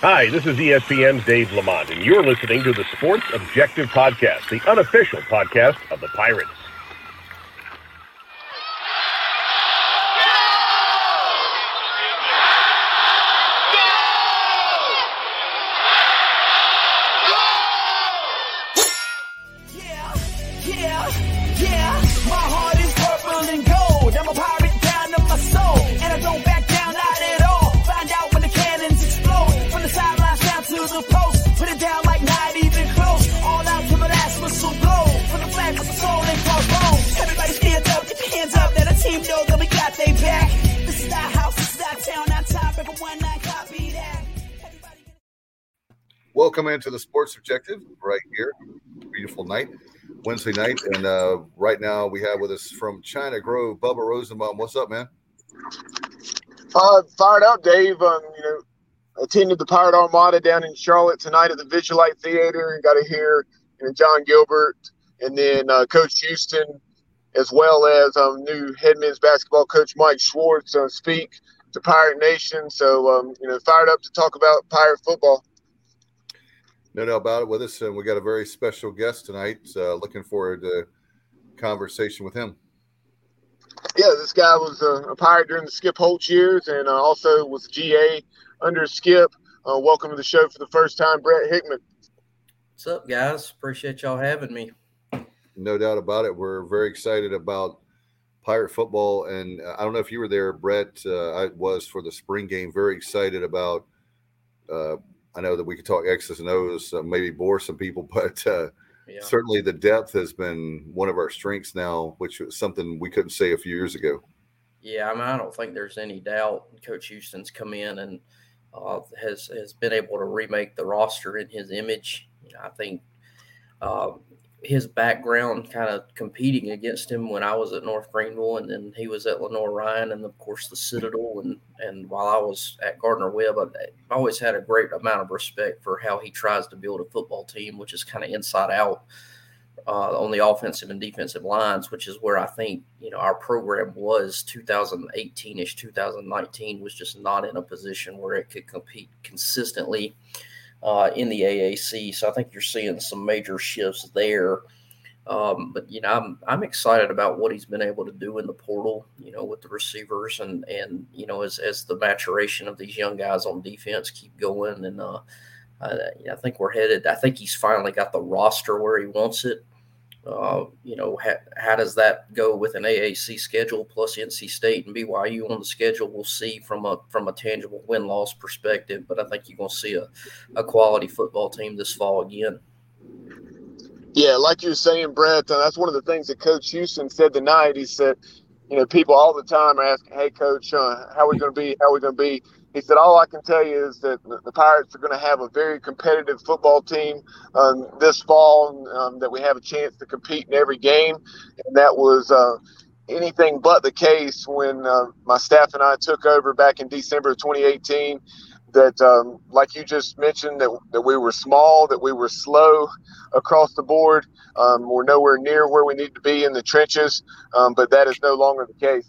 Hi, this is ESPN's Dave Lamont, and you're listening to the Sports Objective Podcast, the unofficial podcast of the Pirates. Sports Objective right here. Beautiful night, Wednesday night. And uh, right now we have with us from China Grove, Bubba Rosenbaum. What's up, man? Uh, fired up, Dave. Um, you know, attended the Pirate Armada down in Charlotte tonight at the Visualite Theater and got to hear you know, Jon Gilbert and then uh, Coach Houston, as well as um, new head men's basketball coach Mike Schwartz uh, speak to Pirate Nation. So, um, you know, fired up to talk about Pirate football. No doubt about it with us. And we got a very special guest tonight. Uh, looking forward to conversation with him. Yeah, this guy was a, a pirate during the Skip Holtz years and uh, also was GA under Skip. Uh, welcome to the show for the first time, Brett Hickman. What's up, guys? Appreciate y'all having me. No doubt about it. We're very excited about pirate football. And uh, I don't know if you were there, Brett. Uh, I was for the spring game. Very excited about uh, I know that we could talk X's and O's, uh, maybe bore some people, but uh, yeah. certainly the depth has been one of our strengths now, which was something we couldn't say a few years ago. Yeah, I mean, I don't think there's any doubt. Coach Houston's come in and uh, has has been able to remake the roster in his image. You know, I think um, his background kind of competing against him when I was at North Greenville and then he was at Lenoir-Rhyne and of course the Citadel and and while I was at Gardner Webb I always had a great amount of respect for how he tries to build a football team which is kind of inside out uh, on the offensive and defensive lines which is where I think you know our program was. 2018ish 2019 was just not in a position where it could compete consistently uh, in the AAC. So I think you're seeing some major shifts there. Um, but you know, I'm I'm excited about what he's been able to do in the portal. You know, with the receivers and and you know as as the maturation of these young guys on defense keep going, and uh, I, I think we're headed. I think he's finally got the roster where he wants it. Uh, you know, ha- how does that go with an AAC schedule plus NC State and BYU on the schedule? We'll see from a from a tangible win loss perspective, but I think you're going to see a, a quality football team this fall again. Yeah, like you were saying, Brett, uh, that's one of the things that Coach Houston said tonight. He said, you know, people all the time are asking, "Hey, Coach, uh, how are we going to be? How are we going to be?" He said, All I can tell you is that the Pirates are going to have a very competitive football team um, this fall, um, that we have a chance to compete in every game. And that was uh, anything but the case when uh, my staff and I took over back in December of 2018. That, um, like you just mentioned, that, that we were small, that we were slow across the board. Um, we're nowhere near where we need to be in the trenches, um, but that is no longer the case.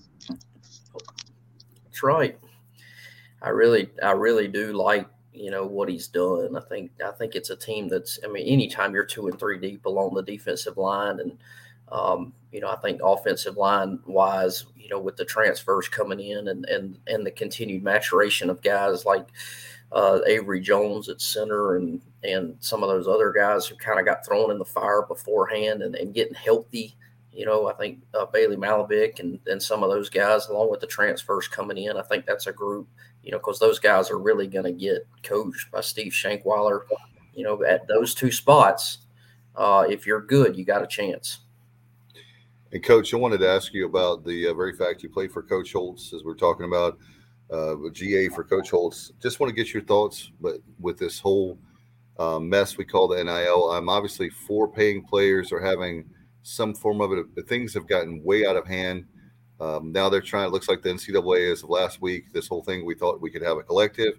That's right. I really, I really do like you know what he's done. I think, I think it's a team that's. I mean, anytime you're two and three deep along the defensive line, and um, you know, I think offensive line wise, you know, with the transfers coming in and and and the continued maturation of guys like uh, Avery Jones at center and and some of those other guys who kind of got thrown in the fire beforehand and, and getting healthy. You know, I think uh, Bailey Malovic and, and some of those guys, along with the transfers coming in, I think that's a group you know, because those guys are really going to get coached by Steve Shankweiler. You know, at those two spots, uh, if you're good, you got a chance. And coach, I wanted to ask you about the uh, very fact you played for Coach Holtz, as we're talking about uh, GA for Coach Holtz. Just want to get your thoughts, but with this whole uh, mess we call the NIL, I'm obviously for paying players or having some form of it, but things have gotten way out of hand. Um, now they're trying. It looks like the NCAA as of last week. This whole thing we thought we could have a collective,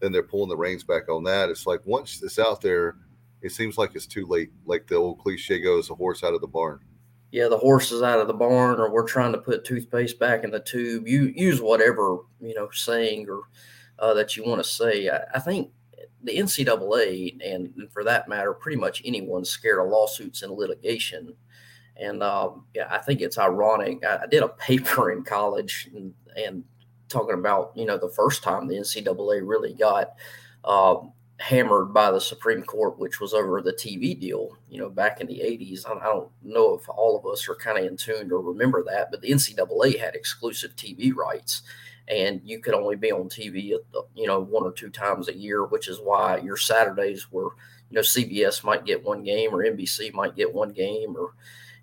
then they're pulling the reins back on that. It's like once it's out there, it seems like it's too late. Like the old cliche goes, "The horse out of the barn." Yeah, the horse is out of the barn, or we're trying to put toothpaste back in the tube. You use whatever you know saying or uh, that you want to say. I, I think the NCAA, and for that matter, pretty much anyone scared of lawsuits and litigation. And um, yeah, I think it's ironic. I, I, did a paper in college and, and, talking about you know the first time the NCAA really got um, hammered by the Supreme Court, which was over the TV deal, you know, back in the 80s. I, don't know if all of us are kind of in tune or remember that, but the NCAA had exclusive TV rights and you could only be on TV, you know, one or two times a year, which is why your Saturdays were, you know, CBS might get one game or NBC might get one game or,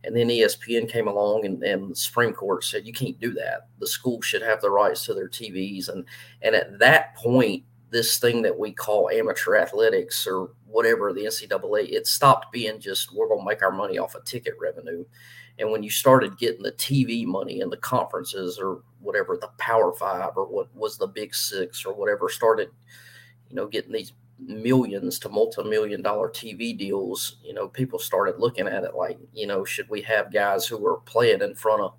and then ESPN came along and, and the Supreme Court said you can't do that. The school should have the rights to their TVs. And and at that point, this thing that we call amateur athletics or whatever the NCAA, it stopped being just we're gonna make our money off of ticket revenue. And when you started getting the TV money and the conferences or whatever the Power Five or what was the Big Six or whatever started, you know, getting these millions to multi-million dollar TV deals, you know, people started looking at it like, you know, should we have guys who are playing in front of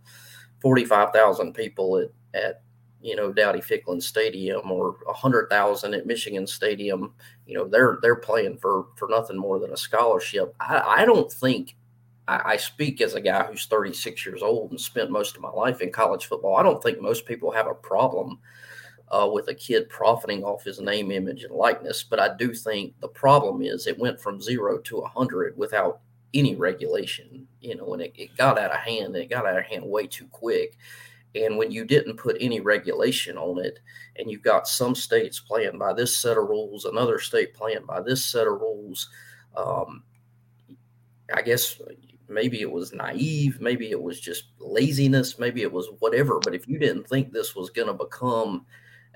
45,000 people at, at you know Dowdy Ficklen Stadium or a hundred thousand at Michigan Stadium. You know they're they're playing for for nothing more than a scholarship. I, I don't think I, I, speak as a guy who's 36 years old and spent most of my life in college football. I don't think most people have a problem uh, with a kid profiting off his name, image, and likeness. But I do think the problem is it went from zero to a hundred without any regulation. You know, and it, it got out of hand. and It got out of hand way too quick. And when you didn't put any regulation on it, and you've got some states playing by this set of rules, another state playing by this set of rules, um, I guess maybe it was naive, maybe it was just laziness, maybe it was whatever. But if you didn't think this was going to become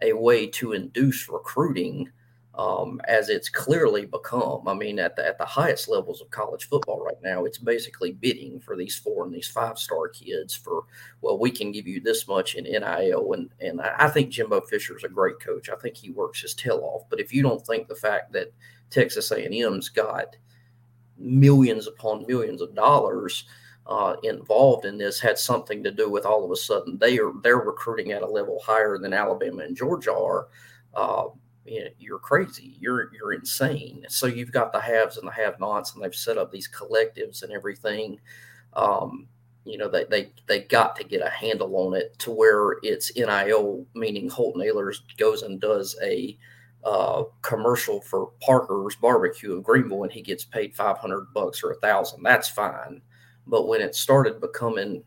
a way to induce recruiting, um, as it's clearly become. I mean, at the, at the highest levels of college football right now, it's basically bidding for these four and these five star kids for, well, we can give you this much in NIL. And, and I think Jimbo Fisher is a great coach. I think he works his tail off. But if you don't think the fact that Texas A&M's got millions upon millions of dollars uh, involved in this had something to do with all of a sudden they are they're recruiting at a level higher than Alabama and Georgia are. Uh, you're crazy. You're you're insane. So you've got the haves and the have-nots, and they've set up these collectives and everything. Um, you know, they, they they got to get a handle on it to where it's NIL, meaning Holton Ahlers goes and does a uh, commercial for Parker's Barbecue of Greenville, and he gets paid five hundred bucks or a thousand. That's fine. But when it started becoming,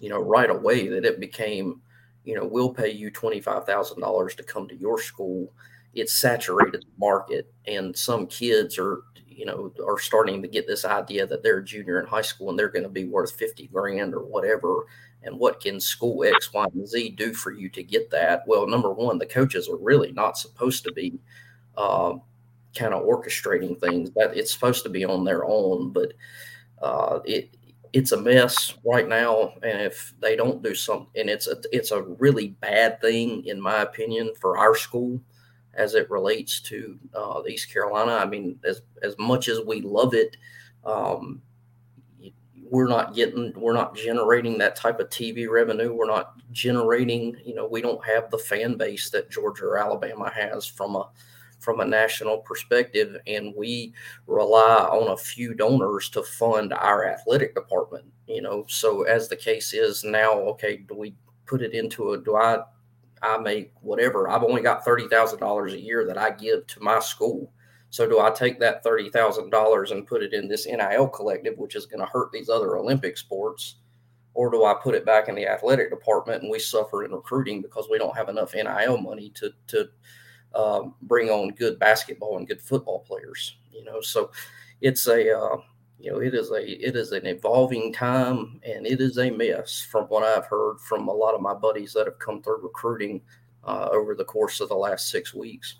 you know, right away that it became you know, we'll pay you $25,000 to come to your school. it saturated the market. And some kids are, you know, are starting to get this idea that they're a junior in high school and they're going to be worth 50 grand or whatever. And what can school X, Y, and Z do for you to get that? Well, number one, the coaches are really not supposed to be uh, kind of orchestrating things. That it's supposed to be on their own, but uh, it it's a mess right now and if they don't do something and it's a it's a really bad thing in my opinion for our school as it relates to uh, East Carolina. I mean, as as much as we love it, um, we're not getting, we're not generating that type of TV revenue. We're not generating, you know, we don't have the fan base that Georgia or Alabama has from a from a national perspective, and we rely on a few donors to fund our athletic department. You know, so as the case is now, okay, do we put it into a? Do I? I make whatever. I've only got thirty thousand dollars a year that I give to my school. So do I take that thirty thousand dollars and put it in this NIL collective, which is going to hurt these other Olympic sports? or do I put it back in the athletic department and we suffer in recruiting because we don't have enough NIL money to to um, bring on good basketball and good football players. You know, so it's a uh, you know it is a it is an evolving time and it is a mess from what I've heard from a lot of my buddies that have come through recruiting uh, over the course of the last six weeks.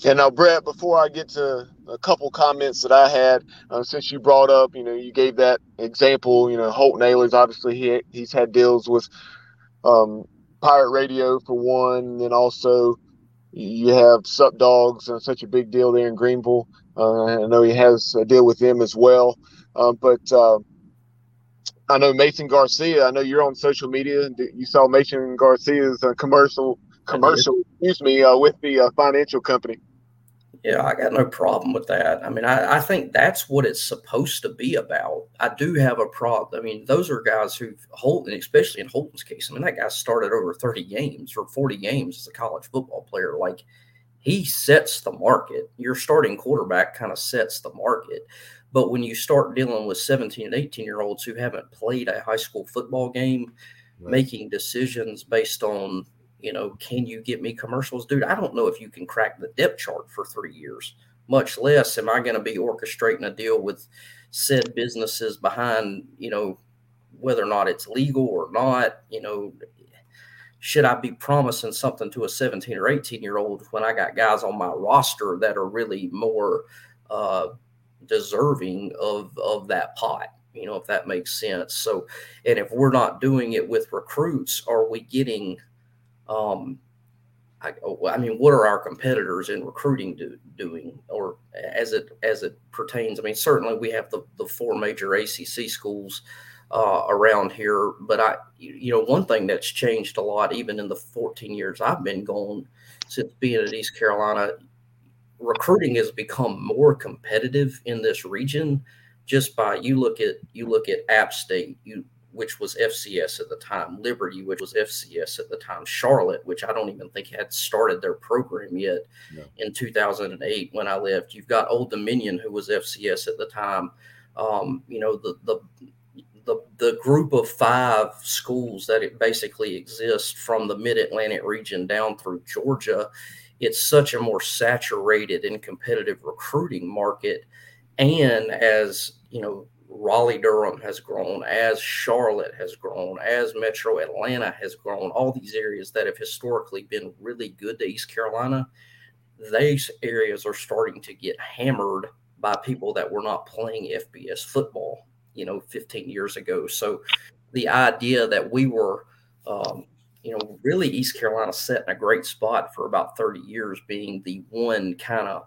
Yeah, now, Brett, before I get to a couple comments that I had, uh, since you brought up, you know, you gave that example, you know, Holton Ahlers obviously he, he's had deals with um, Pirate Radio for one, and also you have Sup Dogs and such a big deal there in Greenville. Uh, I know he has a deal with them as well. Uh, but uh, I know Mason Garcia. I know you're on social media. You saw Mason Garcia's uh, commercial commercial. Excuse me, uh, with the uh, financial company. Yeah, I got no problem with that. I mean, I, I, think that's what it's supposed to be about. I do have a problem. I mean, those are guys who Holton, especially in Holton's case. I mean, that guy started over 30 games or 40 games as a college football player. Like, he sets the market. Your starting quarterback kind of sets the market. But when you start dealing with 17 and 18 year olds who haven't played a high school football game, right. making decisions based on you know, can you get me commercials? Dude, I don't know if you can crack the depth chart for three years, much less am I going to be orchestrating a deal with said businesses behind, you know, whether or not it's legal or not, you know, should I be promising something to a 17 or 18 year old when I got guys on my roster that are really more uh, deserving of, of that pot? You know, if that makes sense. So, and if we're not doing it with recruits, are we getting um, I, I, mean, what are our competitors in recruiting do, doing, or as it as it pertains? I mean, certainly we have the the four major ACC schools uh, around here, but I, you know, one thing that's changed a lot, even in the 14 years I've been gone since being at East Carolina, recruiting has become more competitive in this region. Just by you look at you look at App State, you which was FCS at the time, Liberty, which was FCS at the time, Charlotte, which I don't even think had started their program yet no. in 2008 when I left. You've got Old Dominion, who was FCS at the time. Um, you know, the, the the the group of five schools that it basically exists from the Mid Atlantic region down through Georgia. It's such a more saturated and competitive recruiting market, and as you know, Raleigh Durham has grown, as Charlotte has grown, as Metro Atlanta has grown, all these areas that have historically been really good to East Carolina, these areas are starting to get hammered by people that were not playing FBS football, you know, 15 years ago. So the idea that we were, um, you know, really East Carolina set in a great spot for about 30 years, being the one kind of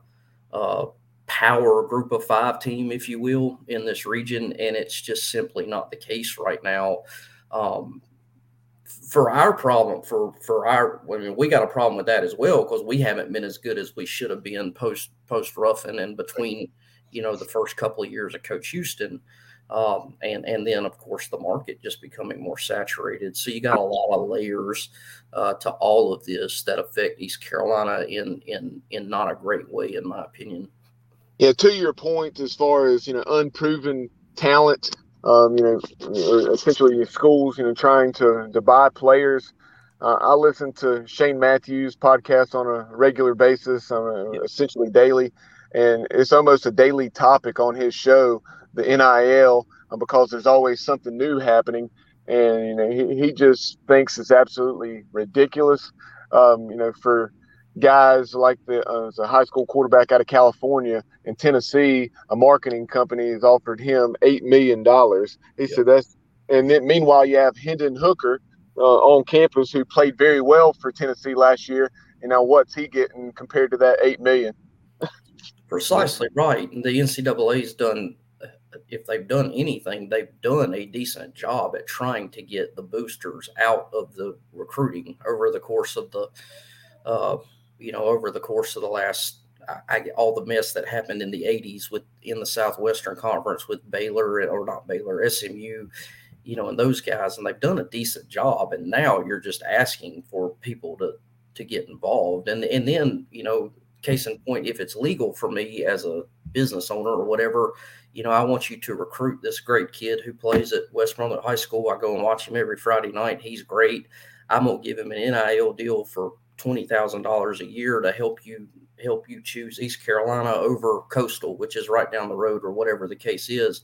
uh, power group of five team, if you will, in this region, and it's just simply not the case right now. Um, for our problem, for for our, I mean, we got a problem with that as well because we haven't been as good as we should have been post post Ruffin and between, you know, the first couple of years of Coach Houston. Um, and and then of course the market just becoming more saturated. So you got a lot of layers uh, to all of this that affect East Carolina in in in not a great way, in my opinion. Yeah, to your point, as far as you know, unproven talent, um, you know, essentially schools, you know, trying to to buy players. Uh, I listen to Shane Matthews podcast on a regular basis, uh, essentially daily, and it's almost a daily topic on his show, the NIL, uh, because there's always something new happening, and you know, he, he just thinks it's absolutely ridiculous. Um, you know, for guys like the uh, a high school quarterback out of California in Tennessee, a marketing company has offered him eight million dollars. He yep. said that's and then meanwhile you have Hendon Hooker uh, on campus who played very well for Tennessee last year. And now what's he getting compared to that eight million? Precisely right. And the NCAA's done if they've done anything, they've done a decent job at trying to get the boosters out of the recruiting over the course of the uh, you know, over the course of the last, I, all the mess that happened in the 80s with in the Southwestern Conference with Baylor or not Baylor, SMU, you know, and those guys, and they've done a decent job. And now you're just asking for people to to get involved, and and then you know, case in point, if it's legal for me as a business owner or whatever, you know, I want you to recruit this great kid who plays at West Brunswick High School. I go and watch him every Friday night. He's great. I'm gonna give him an NIL deal for twenty thousand dollars a year to help you help you choose East Carolina over Coastal, which is right down the road, or whatever the case is.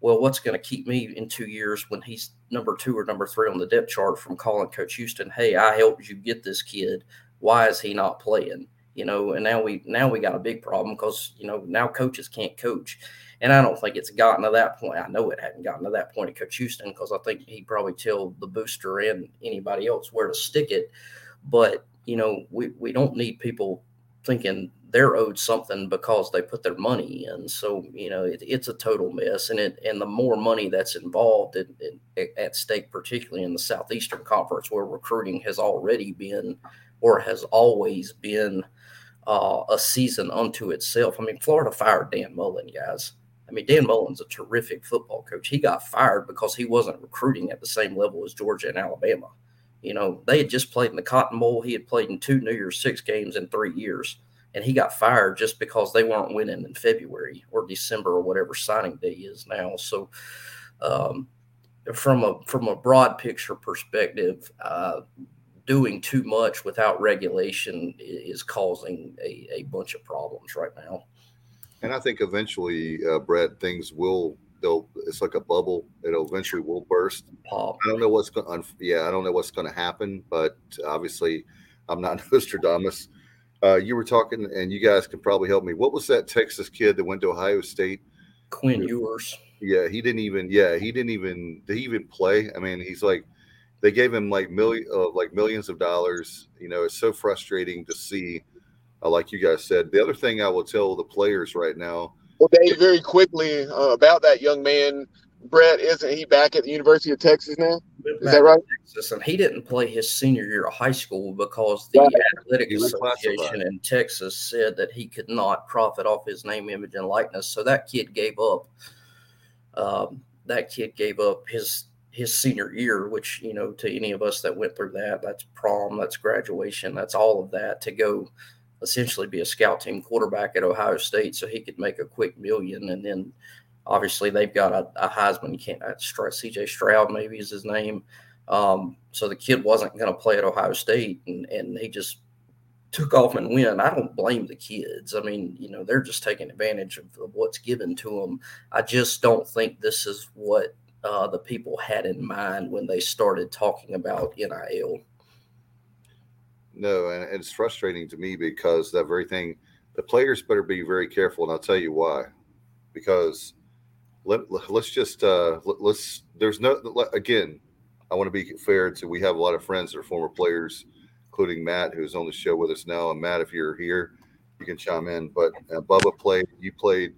Well, what's going to keep me in two years when he's number two or number three on the depth chart from calling Coach Houston? Hey, I helped you get this kid. Why is he not playing? You know, and now we now we got a big problem because you know now coaches can't coach, and I don't think it's gotten to that point. I know it hadn't gotten to that point at Coach Houston because I think he probably tell the booster and anybody else where to stick it. But you know, we, we don't need people thinking they're owed something because they put their money in. So, you know, it, it's a total mess. And it, and the more money that's involved in, in, at stake, particularly in the Southeastern Conference, where recruiting has already been or has always been uh, a season unto itself. I mean, Florida fired Dan Mullen, guys. I mean, Dan Mullen's a terrific football coach. He got fired because he wasn't recruiting at the same level as Georgia and Alabama. You know, they had just played in the Cotton Bowl. He had played in two New Year's Six games in three years, and he got fired just because they weren't winning in February or December or whatever signing day is now. So, um, from a from a broad picture perspective, uh, doing too much without regulation is causing a, a bunch of problems right now. And I think eventually, uh, Brett, things will. They'll. It's like a bubble. It'll eventually will burst. Pop. I don't know what's going. Yeah, I don't know what's going to happen, but obviously, I'm not Nostradamus. Uh, you were talking, and you guys can probably help me. What was that Texas kid that went to Ohio State? Quinn Ewers. Yeah, he didn't even. Yeah, he didn't even. Did he even play? I mean, he's like they gave him like million, uh, like millions of dollars. You know, it's so frustrating to see. Uh, like you guys said, the other thing I will tell the players right now. Well, Dave, very quickly uh, about that young man, Brett, isn't he back at the University of Texas now? Is that right? Texas, and he didn't play his senior year of high school because the right. athletic association in Texas said that he could not profit off his name, image, and likeness. So that kid gave up. Um, that kid gave up his his senior year, which, you know, to any of us that went through that, that's prom, that's graduation, that's all of that to go essentially be a scout team quarterback at Ohio State so he could make a quick million. And then obviously they've got a, a Heisman, can't, CJ Stroud maybe is his name. Um, so the kid wasn't going to play at Ohio State and, and he just took off and went. I don't blame the kids. I mean, you know, they're just taking advantage of, of what's given to them. I just don't think this is what uh, the people had in mind when they started talking about NIL. No, and it's frustrating to me because that very thing, the players better be very careful, and I'll tell you why. Because let, let's just uh, let's there's no again. I want to be fair to. We have a lot of friends that are former players, including Matt, who's on the show with us now. And Matt, if you're here, you can chime in. But uh, Bubba played. You played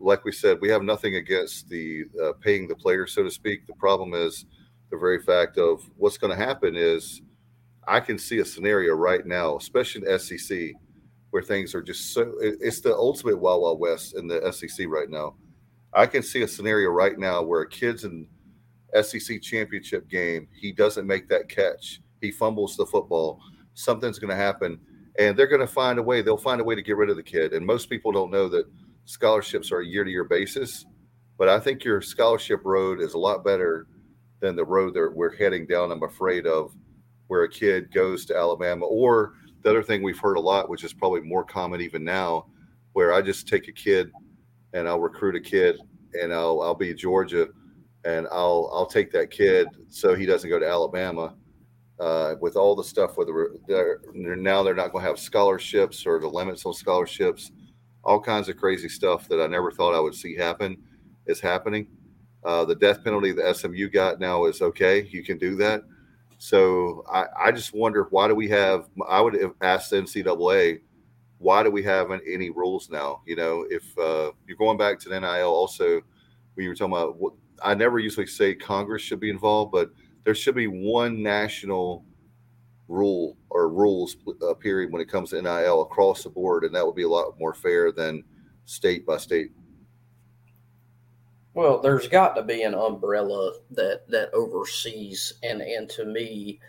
like we said, we have nothing against the uh, paying the player, so to speak. The problem is the very fact of what's going to happen is I can see a scenario right now, especially in SEC, where things are just so. It's the ultimate Wild Wild West in the SEC right now. I can see a scenario right now where a kid's in SEC championship game, he doesn't make that catch, he fumbles the football, something's going to happen, and they're going to find a way. They'll find a way to get rid of the kid. And most people don't know that scholarships are a year to year basis, but I think your scholarship road is a lot better than the road that we're heading down. I'm afraid of where a kid goes to Alabama, or the other thing we've heard a lot, which is probably more common even now, where I just take a kid and I'll recruit a kid and I'll I'll be Georgia and I'll I'll take that kid so he doesn't go to Alabama. Uh, with all the stuff, whether they're, now they're not going to have scholarships or the limits on scholarships, all kinds of crazy stuff that I never thought I would see happen is happening. Uh, the death penalty the SMU got now is okay. You can do that. So I, I just wonder why do we have? I would have asked the NCAA why do we have any rules now? You know, if uh, you're going back to the NIL, also when you were talking about, what, I never usually say Congress should be involved, but there should be one national rule or rules uh, period when it comes to NIL across the board, and that would be a lot more fair than state by state. Well, there's got to be an umbrella that that oversees, and and to me,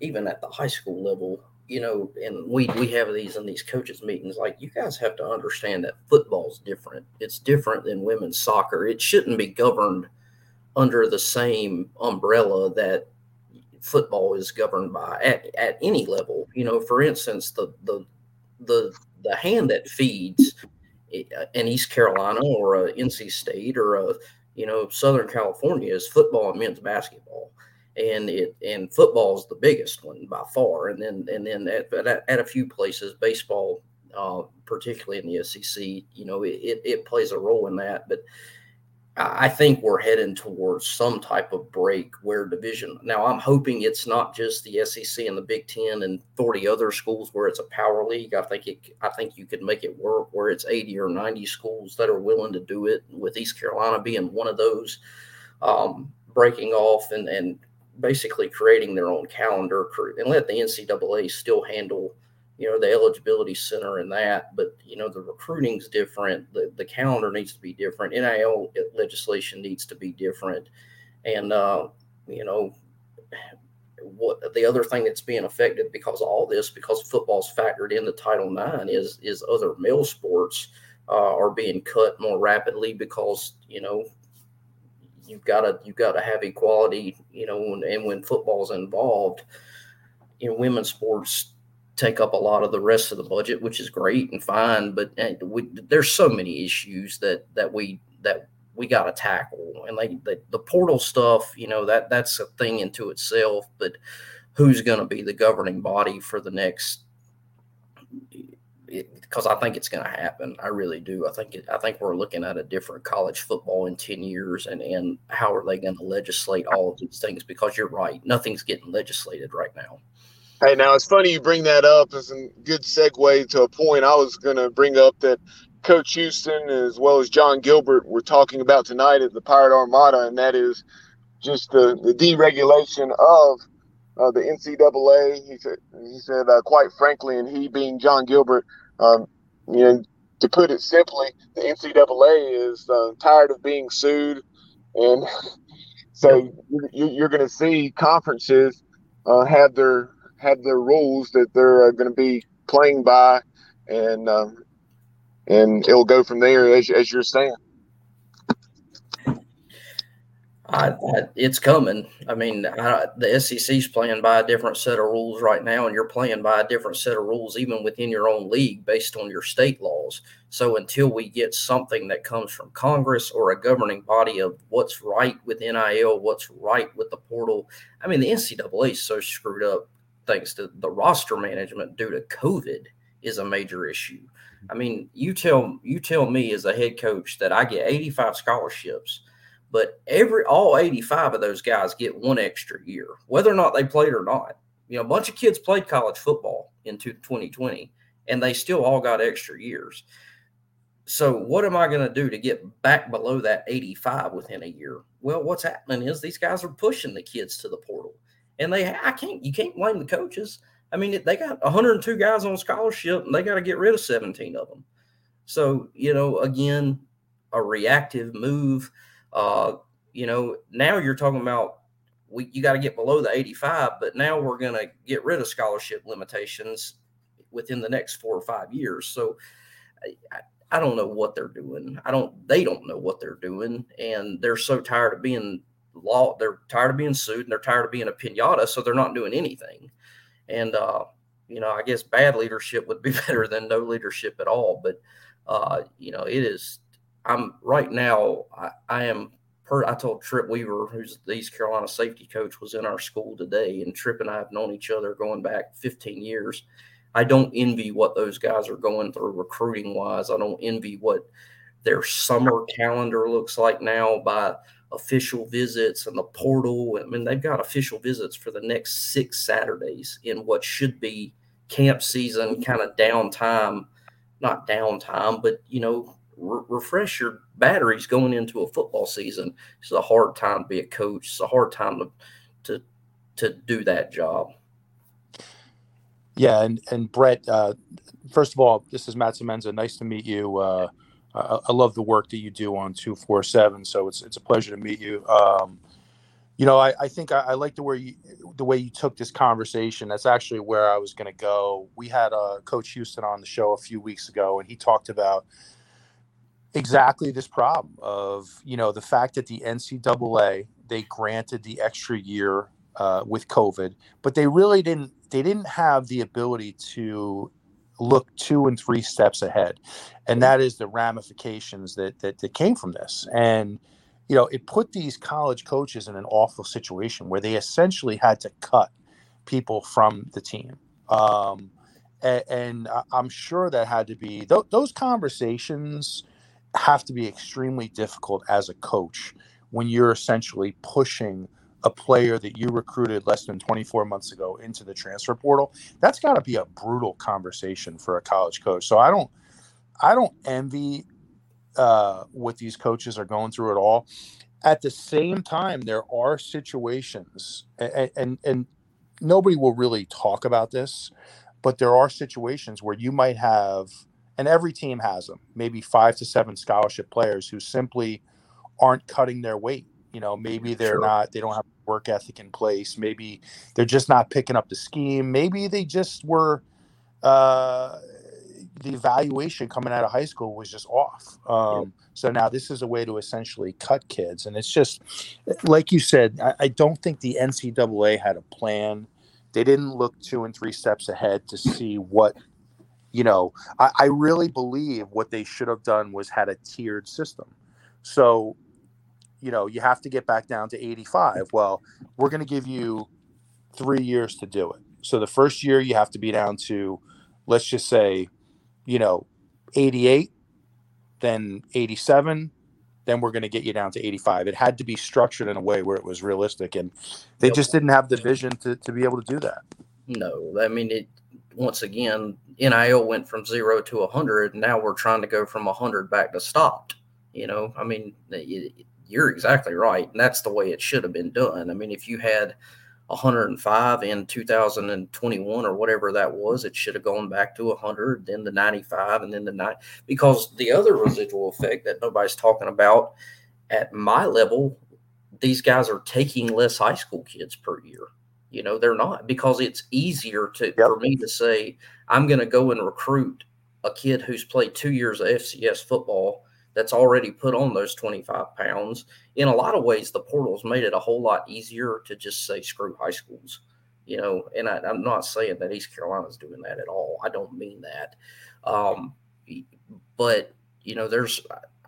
even at the high school level, you know, and we we have these in these coaches meetings. Like you guys have to understand that football's different. It's different than women's soccer. It shouldn't be governed under the same umbrella that football is governed by at, at any level. You know, for instance, the the the the hand that feeds Uh, in East Carolina or uh, a NC State or a you know Southern California is football and men's basketball, and it and football is the biggest one by far, and then and then at at, at a few places baseball, uh, particularly in the SEC, you know it, it, it plays a role in that, but I think we're heading towards some type of break where division. Now, I'm hoping it's not just the SEC and the Big Ten and 40 other schools where it's a power league. I think it. I think you could make it work where it's 80 or 90 schools that are willing to do it. With East Carolina being one of those, um, breaking off and and basically creating their own calendar and let the NCAA still handle you know the eligibility center and that but you know the recruiting's different the, the calendar needs to be different nil legislation needs to be different. And uh, you know what the other thing that's being affected because of all this because football's factored into title ix is is other male sports uh, are being cut more rapidly because you know you've got to you've got to have equality you know and when football's involved know women's sports take up a lot of the rest of the budget, which is great and fine. But eh, we, there's so many issues that that we that we got to tackle, and like the, the portal stuff, you know that that's a thing into itself. But who's going to be the governing body for the next? Eh, because I think it's going to happen. I really do. I think it, I think we're looking at a different college football in ten years, and and how are they going to legislate all of these things? Because you're right, nothing's getting legislated right now. Hey, now it's funny you bring that up. As a good segue to a point I was going to bring up that Coach Houston as well as Jon Gilbert were talking about tonight at the Pirate Armada, and that is just the, the deregulation of uh, the NCAA. He said, he said uh, quite frankly, and he being Jon Gilbert, um, you know, to put it simply, the NCAA is uh, tired of being sued, and so you're, you're going to see conferences uh, have their have their rules that they're uh, going to be playing by, and um, and it'll go from there as as you're saying. I, I, it's coming. I mean, I, the SEC's playing by a different set of rules right now, and you're playing by a different set of rules even within your own league based on your state laws. So until we get something that comes from Congress or a governing body of what's right with NIL, what's right with the portal, I mean, the NCAA is so screwed up thanks to the roster management due to COVID is a major issue. I mean, you tell you tell me as a head coach that I get 85 scholarships, but every all 85 of those guys get one extra year, whether or not they played or not. You know, a bunch of kids played college football into 2020 and they still all got extra years. So what am I going to do to get back below that 85 within a year? Well, what's happening is these guys are pushing the kids to the portal and they I can't you can't blame the coaches. I mean, they got 102 guys on scholarship, and they got to get rid of 17 of them. So you know, again, a reactive move. Uh, you know, now you're talking about we you got to get below the 85, but now we're going to get rid of scholarship limitations within the next four or five years. So I, I don't know what they're doing. I don't. They don't know what they're doing, and they're so tired of being law they're tired of being sued and they're tired of being a pinata so they're not doing anything. And uh, you know i guess bad leadership would be better than no leadership at all but uh, you know it is i'm right now i, I am per i told trip weaver who's the east carolina safety coach was in our school today and trip and i have known each other going back 15 years. I don't envy what those guys are going through recruiting wise i don't envy what their summer calendar looks like now by official visits and the portal. I mean, they've got official visits for the next six Saturdays in what should be camp season kind of downtime, not downtime, but you know, re- refresh your batteries going into a football season. It's a hard time to be a coach. It's a hard time to to to do that job. Yeah, and and Brett, uh, first of all, this is Matt Semenza. Nice to meet you. Uh, I, I love the work that you do on 247. So it's, it's a pleasure to meet you. Um, you know, I, I think I, I, like the way you, the way you took this conversation. That's actually where I was going to go. We had uh, Coach Houston on the show a few weeks ago, and he talked about exactly this problem of you know the fact that the NCAA they granted the extra year uh, with COVID, but they really didn't they didn't have the ability to look two and three steps ahead. And that is the ramifications that, that that came from this. And you know it put these college coaches in an awful situation where they essentially had to cut people from the team. Um, and, and, i'm sure that had to be th- those conversations have to be extremely difficult as a coach when you're essentially pushing a player that you recruited less than 24 months ago into the transfer portal that's got to be a brutal conversation for a college coach so i don't i don't envy uh, what these coaches are going through at all at the same time there are situations and, and and nobody will really talk about this but there are situations where you might have, and every team has them, maybe five to seven scholarship players who simply aren't cutting their weight. You know, maybe they're sure. not, they don't have work ethic in place. Maybe they're just not picking up the scheme. Maybe they just were, uh, the evaluation coming out of high school was just off. Um, so now this is a way to essentially cut kids, and it's just like you said. I, I, don't think the NCAA had a plan. They didn't look two and three steps ahead to see what, you know. I, I really believe what they should have done was had a tiered system. So, you know, you have to get back down to 85. Well, we're going to give you three years to do it. So the first year you have to be down to, let's just say you know, 88, then 87, then we're going to get you down to 85. It had to be structured in a way where it was realistic, and they just didn't have the vision to, to be able to do that. No, I mean, it once again, NIL went from zero to 100. And Now we're trying to go from 100 back to stopped. You know, I mean, you're exactly right. And that's the way it should have been done. I mean, if you had 105 in 2021 or whatever that was. It should have gone back to 100, then the 95, and then the 9. Because the other residual effect that nobody's talking about at my level, these guys are taking less high school kids per year. You know, they're not because it's easier to yep. for me to say, I'm going to go and recruit a kid who's played two years of FCS football that's already put on those 25 pounds. In a lot of ways, the portals made it a whole lot easier to just say screw high schools, you know. And I, am not saying that East Carolina's doing that at all. I don't mean that. Um, but you know, there's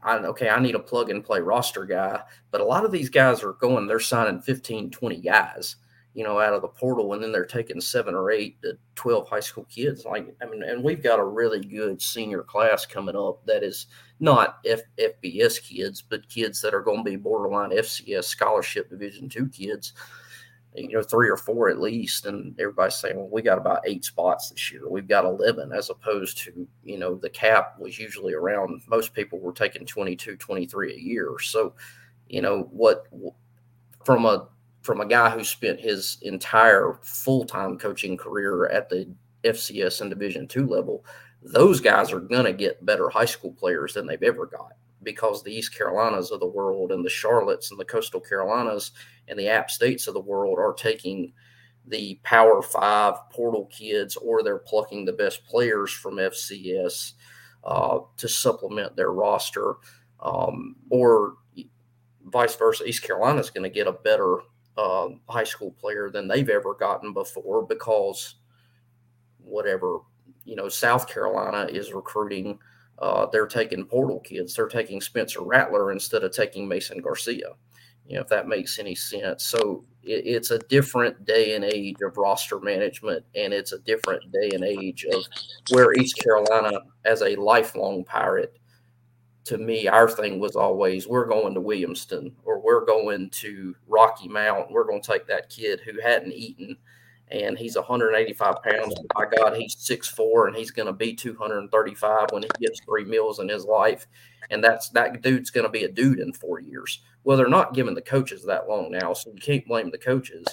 I, okay, I need a plug and play roster guy, but a lot of these guys are going, they're signing 15, 20 guys you know, out of the portal, and then they're taking seven or eight to twelve high school kids. Like, I mean, and we've got a really good senior class coming up that is not F- FBS kids, but kids that are going to be borderline FCS scholarship Division two kids. You know, three or four at least, and everybody's saying, "Well, we got about eight spots this year. We've got eleven, as opposed to you know the cap was usually around. Most people were taking 22, 23 a year. So, you know what from a from a guy who spent his entire full-time coaching career at the FCS and Division two level, those guys are going to get better high school players than they've ever got because the East Carolinas of the world and the Charlottes and the Coastal Carolinas and the App States of the world are taking the Power Five portal kids or they're plucking the best players from FCS uh, to supplement their roster, um, or vice versa. East Carolina is going to get a better uh, high school player than they've ever gotten before because whatever you know South Carolina is recruiting. Uh, they're taking portal kids. They're taking Spencer Rattler instead of taking Mason Garcia. You know, if that makes any sense. So it, it's a different day and age of roster management, and it's a different day and age of where East Carolina, as a lifelong pirate, to me, our thing was always we're going to Williamston or we're going to Rocky Mount. We're going to take that kid who hadn't eaten and he's 185 pounds. My God, he's 6'4 and he's going to be 235 when he gets three meals in his life. And that's that dude's going to be a dude in four years. Well, they're not giving the coaches that long now, so you can't blame the coaches.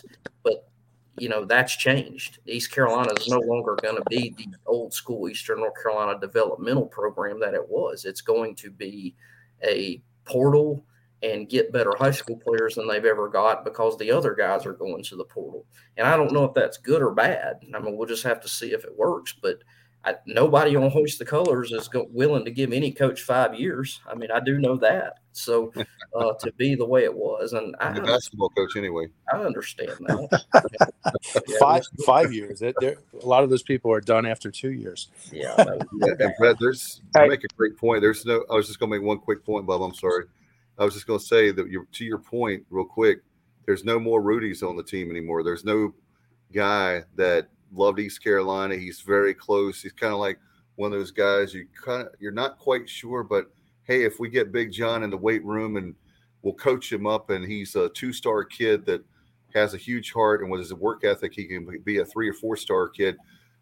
But you know that's changed. East Carolina is no longer going to be the old school Eastern North Carolina developmental program that it was. It's going to be a portal and get better high school players than they've ever got because the other guys are going to the portal. And I don't know if that's good or bad. I mean, we'll just have to see if it works. But I, nobody on hoist the colors is go, willing to give any coach five years. I mean, I do know that. So uh, to be the way it was, and I, the basketball coach anyway. I understand that. yeah, five five years. It, a lot of those people are done after two years. Yeah, yeah and Brett, there's I make a great point. There's no. I was just going to make one quick point, Bob. I'm sorry. I was just going to say that you to your point, real quick. There's no more Rudies on the team anymore. There's no guy that loved East Carolina. He's very close. He's kind of like one of those guys you kind of you're not quite sure, but hey, if we get Big John in the weight room and we'll coach him up, and he's a two star kid that has a huge heart and with his work ethic, he can be a three or four star kid,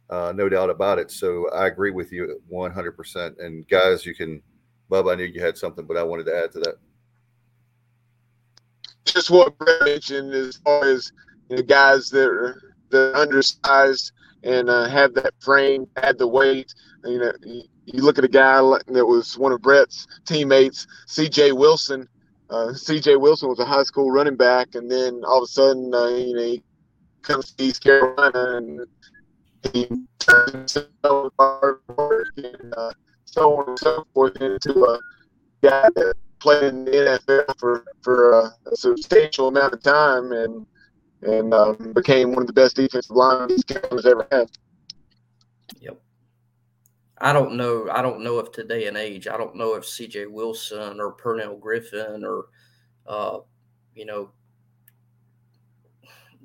uh, no doubt about it. So I agree with you 100%. And guys, you can, Bub, I knew you had something, but I wanted to add to that. Just what Brett mentioned as far as the guys that are the undersized, and uh, had that frame, had the weight. You know, you, look at a guy that was one of Brett's teammates, C.J. Wilson. Uh, C.J. Wilson was a high school running back, and then all of a sudden, uh, you know, he comes to East Carolina and he turns himself hard work and uh, so on and so forth into a guy that played in the NFL for for a substantial amount of time and and um, became one of the best defensive linemen East Carolina's ever had. Yep. I don't know. I don't know if today and age. I don't know if C.J. Wilson or Pernell Griffin or, uh, you know,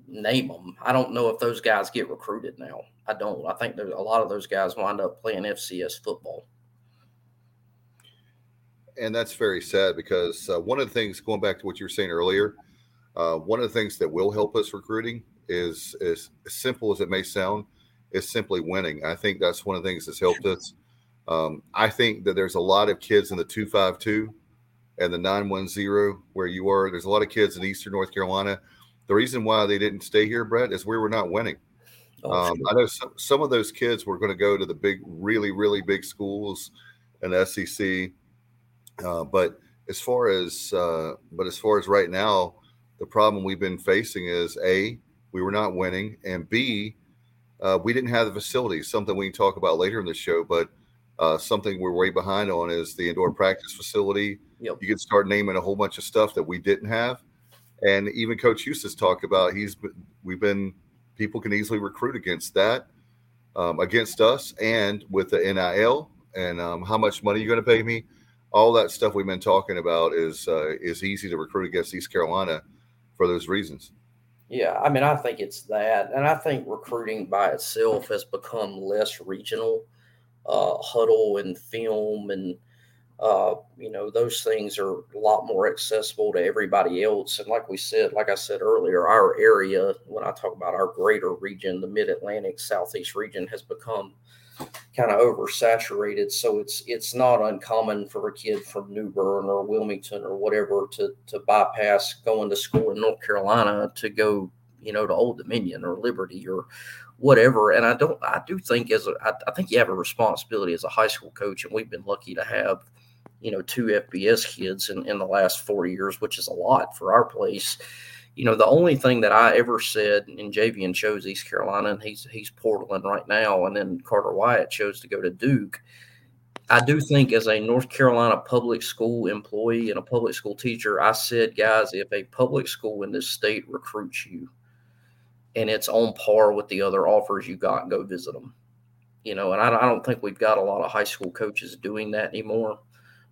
name them. I don't know if those guys get recruited now. I don't. I think there's a lot of those guys wind up playing FCS football. And that's very sad because uh, one of the things, going back to what you were saying earlier, uh, one of the things that will help us recruiting is, is as simple as it may sound, is simply winning. I think that's one of the things that's helped us. Um, I think that there's a lot of kids in the 252 and the 910 where you are. There's a lot of kids in Eastern North Carolina the reason why they didn't stay here, Brett, is we were not winning. Oh, um. I know some, some of those kids were going to go to the big, really, really big schools and SEC. Uh, but as far as, uh, but as far as right now, the problem we've been facing is a we were not winning, and b uh, we didn't have the facilities. Something we can talk about later in the show, but uh, something we're way behind on is the indoor practice facility. Yep. You can start naming a whole bunch of stuff that we didn't have. And even Coach Eustace talked about he's we've been people can easily recruit against that, um, against us, and with the NIL and um, how much money you're going to pay me. All that stuff we've been talking about is uh, is easy to recruit against East Carolina for those reasons. Yeah, I mean, I think it's that, and I think recruiting by itself has become less regional. Uh, Hudl and film and uh, you know, those things are a lot more accessible to everybody else. And like we said, like I said earlier, our area, when I talk about our greater region, the Mid Atlantic Southeast region, has become kind of oversaturated. So it's it's not uncommon for a kid from New Bern or Wilmington or whatever to to bypass going to school in North Carolina to go, you know, to Old Dominion or Liberty or whatever. And I don't, I do think as a, I, I think you have a responsibility as a high school coach, and we've been lucky to have you know, two FBS kids in, in the last four years, which is a lot for our place. You know, the only thing that I ever said, and Javian chose East Carolina, and he's he's Portland right now, and then Carter Wyatt chose to go to Duke. I do think, as a North Carolina public school employee and a public school teacher, I said, guys, if a public school in this state recruits you, and it's on par with the other offers you got, go visit them. You know, and I, I don't think we've got a lot of high school coaches doing that anymore.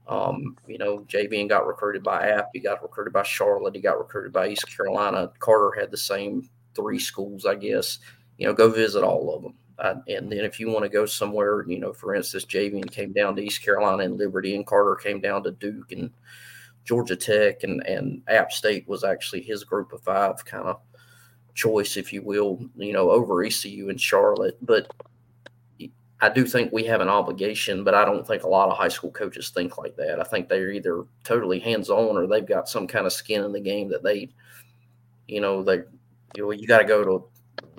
Um, you know, Javian got recruited by App. He got recruited by Charlotte. He got recruited by East Carolina. Carter had the same three schools, I guess. You know, go visit all of them. Uh, and then if you want to go somewhere, you know, for instance, Javian came down to East Carolina and Liberty, and Carter came down to Duke and Georgia Tech, and and App State was actually his group of five kind of choice, if you will, you know, over ECU and Charlotte. But I do think we have an obligation, but I don't think a lot of high school coaches think like that. I think they're either totally hands on or they've got some kind of skin in the game that they, you know, they, you know, you got to go to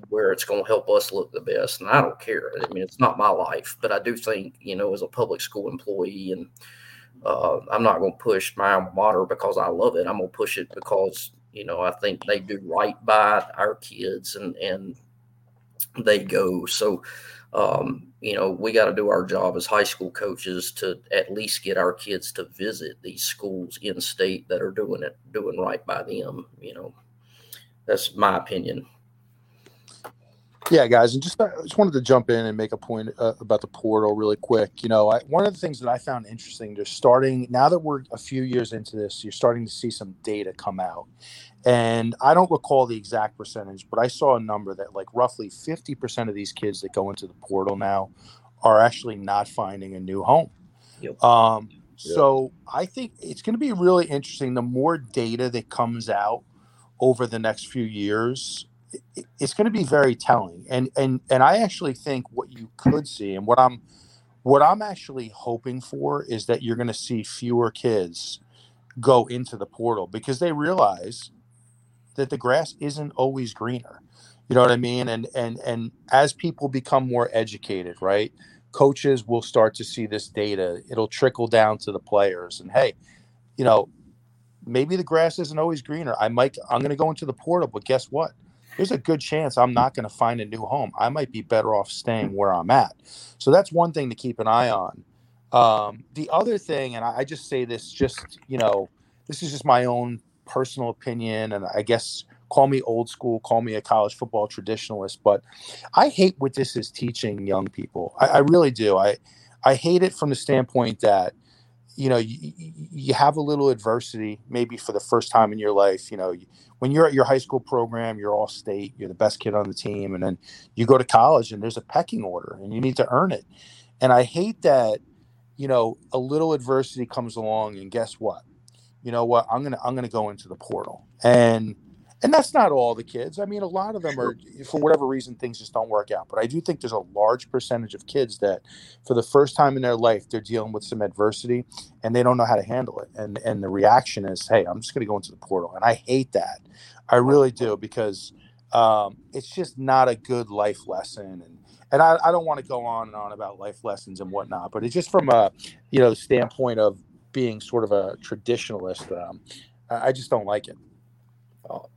where it's going to help us look the best. And I don't care. I mean, it's not my life, but I do think, you know, as a public school employee, and uh, I'm not going to push my alma mater because I love it. I'm going to push it because, you know, I think they do right by our kids and, and they go. So, um, you know, we got to do our job as high school coaches to at least get our kids to visit these schools in state that are doing it, doing right by them. You know, that's my opinion. Yeah, guys, and just I just wanted to jump in and make a point uh, about the portal really quick. You know, I, one of the things that I found interesting, just starting now that we're a few years into this, you're starting to see some data come out, and I don't recall the exact percentage, but I saw a number that like roughly 50% of these kids that go into the portal now are actually not finding a new home. Yep. Um, yep. So I think it's going to be really interesting. The more data that comes out over the next few years it's going to be very telling. And and and I actually think what you could see and what I'm what I'm actually hoping for is that you're going to see fewer kids go into the portal because they realize that the grass isn't always greener. You know what I mean? And and and as people become more educated, right? Coaches will start to see this data. It'll trickle down to the players. And hey, you know, maybe the grass isn't always greener. I might I'm going to go into the portal, but guess what? There's a good chance I'm not going to find a new home. I might be better off staying where I'm at. So that's one thing to keep an eye on. Um, the other thing, and I, I just say this, just you know, this is just my own personal opinion, and I guess call me old school, call me a college football traditionalist, but I hate what this is teaching young people. I, I really do. I I hate it from the standpoint that you know you, you have a little adversity maybe for the first time in your life you know when you're at your high school program you're all state you're the best kid on the team and then you go to college and there's a pecking order and you need to earn it. And i hate that you know a little adversity comes along and guess what? You know what? I'm gonna i'm gonna go into the portal. And and that's not all the kids. I mean, a lot of them are, for whatever reason, things just don't work out. But I do think there's a large percentage of kids that, for the first time in their life, they're dealing with some adversity and they don't know how to handle it. And and the reaction is, hey, I'm just going to go into the portal. And I hate that. I really do because um, it's just not a good life lesson. And and I, I don't want to go on and on about life lessons and whatnot, but it's just from a you know standpoint of being sort of a traditionalist. Um, I just don't like it.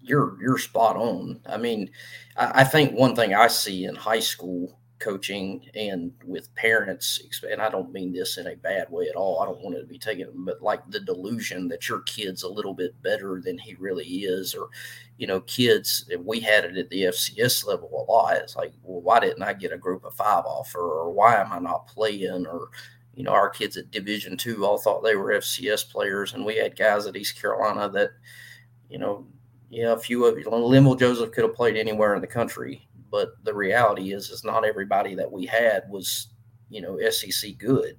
You're you're spot on. I mean, I, I, think one thing I see in high school coaching and with parents, and I don't mean this in a bad way at all. I don't want it to be taken, but like the delusion that your kid's a little bit better than he really is, or you know, kids. We had it at the FCS level a lot. It's like, well, why didn't I get a group of five offer, or why am I not playing, or you know, our kids at Division two all thought they were FCS players, and we had guys at East Carolina that, you know, yeah, a few of. Linval Joseph could have played anywhere in the country, but the reality is, is not everybody that we had was, you know, SEC good,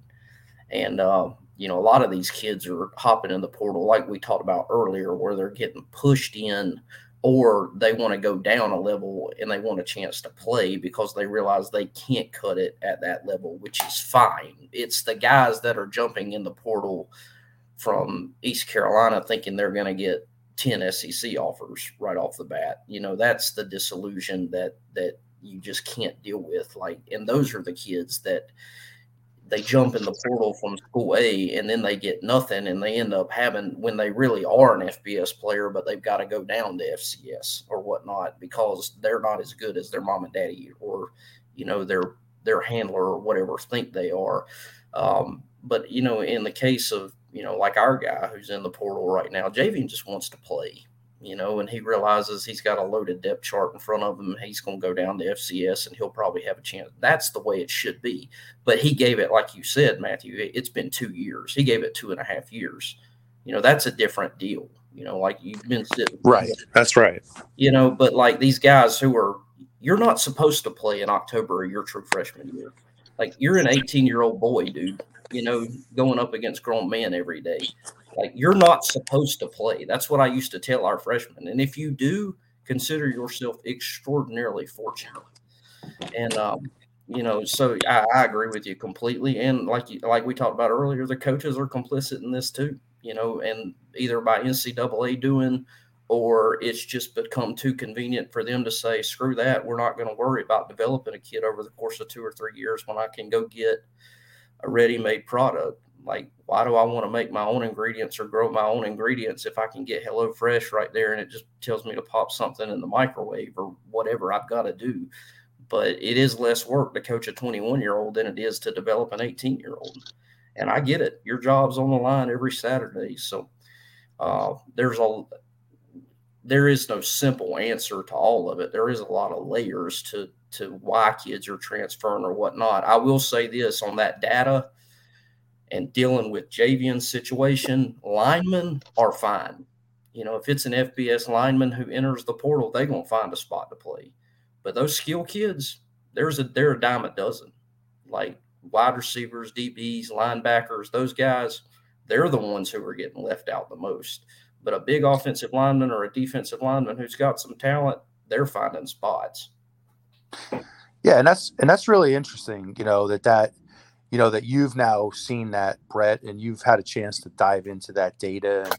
and um, you know, a lot of these kids are hopping in the portal, like we talked about earlier, where they're getting pushed in, or they want to go down a level and they want a chance to play because they realize they can't cut it at that level, which is fine. It's the guys that are jumping in the portal from East Carolina thinking they're going to get 10 SEC offers right off the bat. You know, that's the disillusion that that you just can't deal with. Like, and those are the kids that they jump in the portal from school A and then they get nothing and they end up having when they really are an FBS player, but they've got to go down to FCS or whatnot because they're not as good as their mom and daddy or, you know, their their handler or whatever think they are. Um, but you know, in the case of you know, like our guy who's in the portal right now, Javian just wants to play, you know, and he realizes he's got a loaded depth chart in front of him. He's going to go down to FCS and he'll probably have a chance. That's the way it should be. But he gave it, like you said, Matthew, it's been two years. He gave it two and a half years. You know, that's a different deal. You know, like you've been sitting. Right. That's right. You know, but like these guys who are, you're not supposed to play in October of your true freshman year. Like you're an 18 year old boy, dude you know, going up against grown men every day. Like you're not supposed to play. That's what I used to tell our freshmen. And if you do, consider yourself extraordinarily fortunate. And um, you know, so I, I, agree with you completely. And like you, like we talked about earlier, the coaches are complicit in this too. You know, and either by NCAA doing or it's just become too convenient for them to say, screw that, we're not going to worry about developing a kid over the course of two or three years when I can go get a ready-made product. Like, why do I want to make my own ingredients or grow my own ingredients if I can get Hello Fresh right there and it just tells me to pop something in the microwave or whatever I've got to do? But it is less work to coach a 21 year old than it is to develop an 18 year old. And I get it. Your job's on the line every Saturday. So uh, there's a there is no simple answer to all of it. There is a lot of layers to to why kids are transferring or whatnot. I will say this on that data and dealing with Javian's situation, linemen are fine. You know, if it's an FBS lineman who enters the portal, they're gonna find a spot to play. But those skill kids, there's a they're a dime a dozen. Like wide receivers, DBs, linebackers, those guys, they're the ones who are getting left out the most. But a big offensive lineman or a defensive lineman who's got some talent, they're finding spots. Yeah, and that's and that's really interesting. You know that that you know that you've now seen that Brett, and you've had a chance to dive into that data. And,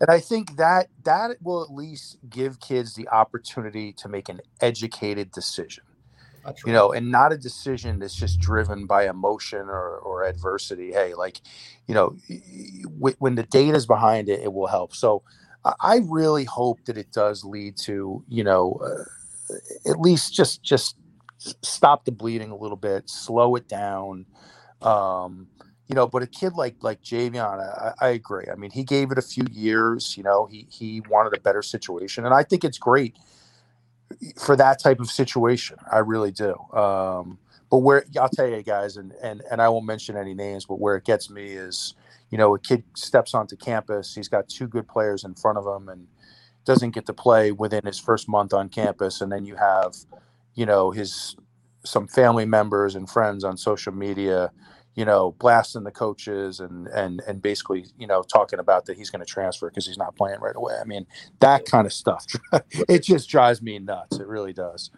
And I think that that will at least give kids the opportunity to make an educated decision. That's you know, and not a decision that's just driven by emotion or, or adversity. Hey, like, you know, when the data is behind it, it will help. So I really hope that it does lead to, you know, uh, at least just just stop the bleeding a little bit, slow it down. Um, you know, but a kid like like Javian, I, I, agree. I mean, he gave it a few years. You know, he he wanted a better situation, and I think it's great for that type of situation. I really do. Um, but where I'll tell you guys, and and and I won't mention any names, but where it gets me is, you know, a kid steps onto campus, he's got two good players in front of him, and doesn't get to play within his first month on campus, and then you have, you know, his some family members and friends on social media you know, blasting the coaches and and and basically, you know, talking about that he's going to transfer because he's not playing right away. I mean, that kind of stuff. it just drives me nuts. It really does.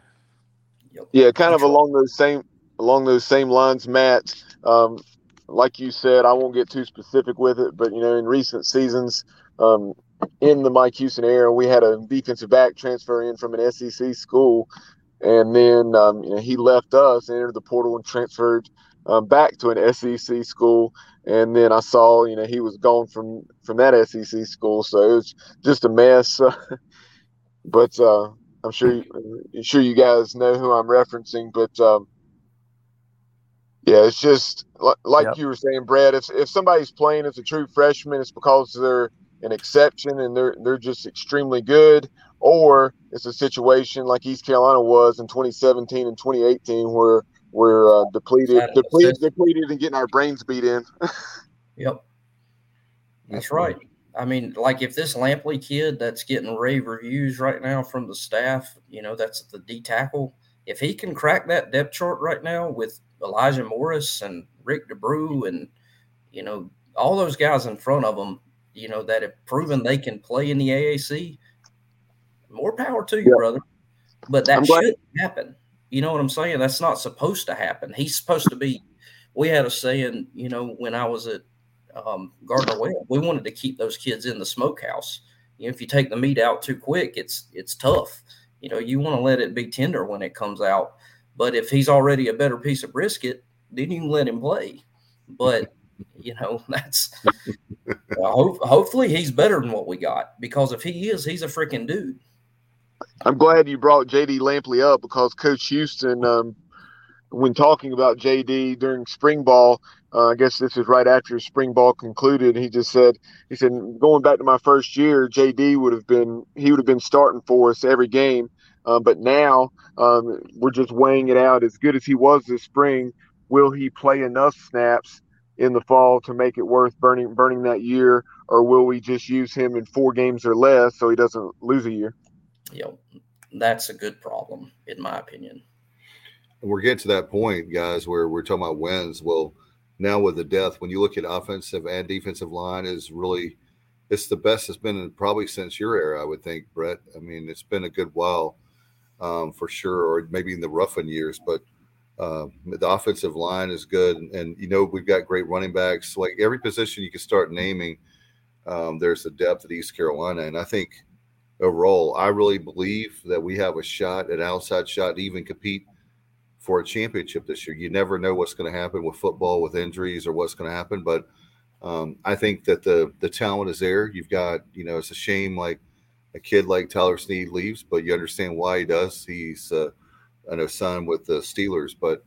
Yeah, kind of along those same along those same lines, Matt. Um, like you said, I won't get too specific with it, but you know, in recent seasons, um, in the Mike Houston era, we had a defensive back transfer in from an SEC school, and then um, you know he left us, entered the portal, and transferred um, back to an SEC school, and then I saw you know he was gone from from that SEC school, so it was just a mess. but uh, I'm sure you, I'm sure you guys know who I'm referencing, but. Um, yeah, it's just like yep. you were saying, Brad. If if somebody's playing as a true freshman, it's because they're an exception and they're they're just extremely good, or it's a situation like East Carolina was in 2017 and 2018 where we're uh, depleted, depleted, depleted, and getting our brains beat in. yep, that's right. I mean, like if this Lampley kid that's getting rave reviews right now from the staff, you know, that's the D tackle. If he can crack that depth chart right now with Elijah Morris and Rick D'Abreu and you know all those guys in front of him, you know that have proven they can play in the AAC. More power to you, yeah. brother. But that shouldn't happen. You know what I'm saying? That's not supposed to happen. He's supposed to be. We had a saying, you know, when I was at um, Gardner Webb, we wanted to keep those kids in the smokehouse. You know, if you take the meat out too quick, it's it's tough. You know, you want to let it be tender when it comes out. But if he's already a better piece of brisket, then you can let him play. But you know, that's uh, hopefully he's better than what we got because if he is, he's a freaking dude. I'm glad you brought JD Lampley up because Coach Houston, um, when talking about JD during spring ball, uh, I guess this is right after spring ball concluded. He just said, he said, going back to my first year, JD would have been, he would have been starting for us every game. Um, but now um, we're just weighing it out. As good as he was this spring, will he play enough snaps in the fall to make it worth burning burning that year, or will we just use him in four games or less so he doesn't lose a year? you know, that's a good problem, in my opinion. We're getting to that point, guys, where we're talking about wins. Well, now with the death, when you look at offensive and defensive line, is really it's the best it's been probably since your era, I would think, Brett. I mean, it's been a good while um, for sure, or maybe in the Ruffin years, but uh, the offensive line is good, and, and, you know we've got great running backs. Like every position you can start naming, um, there's a depth at East Carolina, and I think overall, I really believe that we have a shot, an outside shot, to even compete for a championship this year. You never know what's going to happen with football, with injuries, or what's going to happen. But um, I think that the the talent is there. You've got, you know, it's a shame like a kid like Tyler Snead leaves, but you understand why he does. He's uh, I know son with the Steelers, but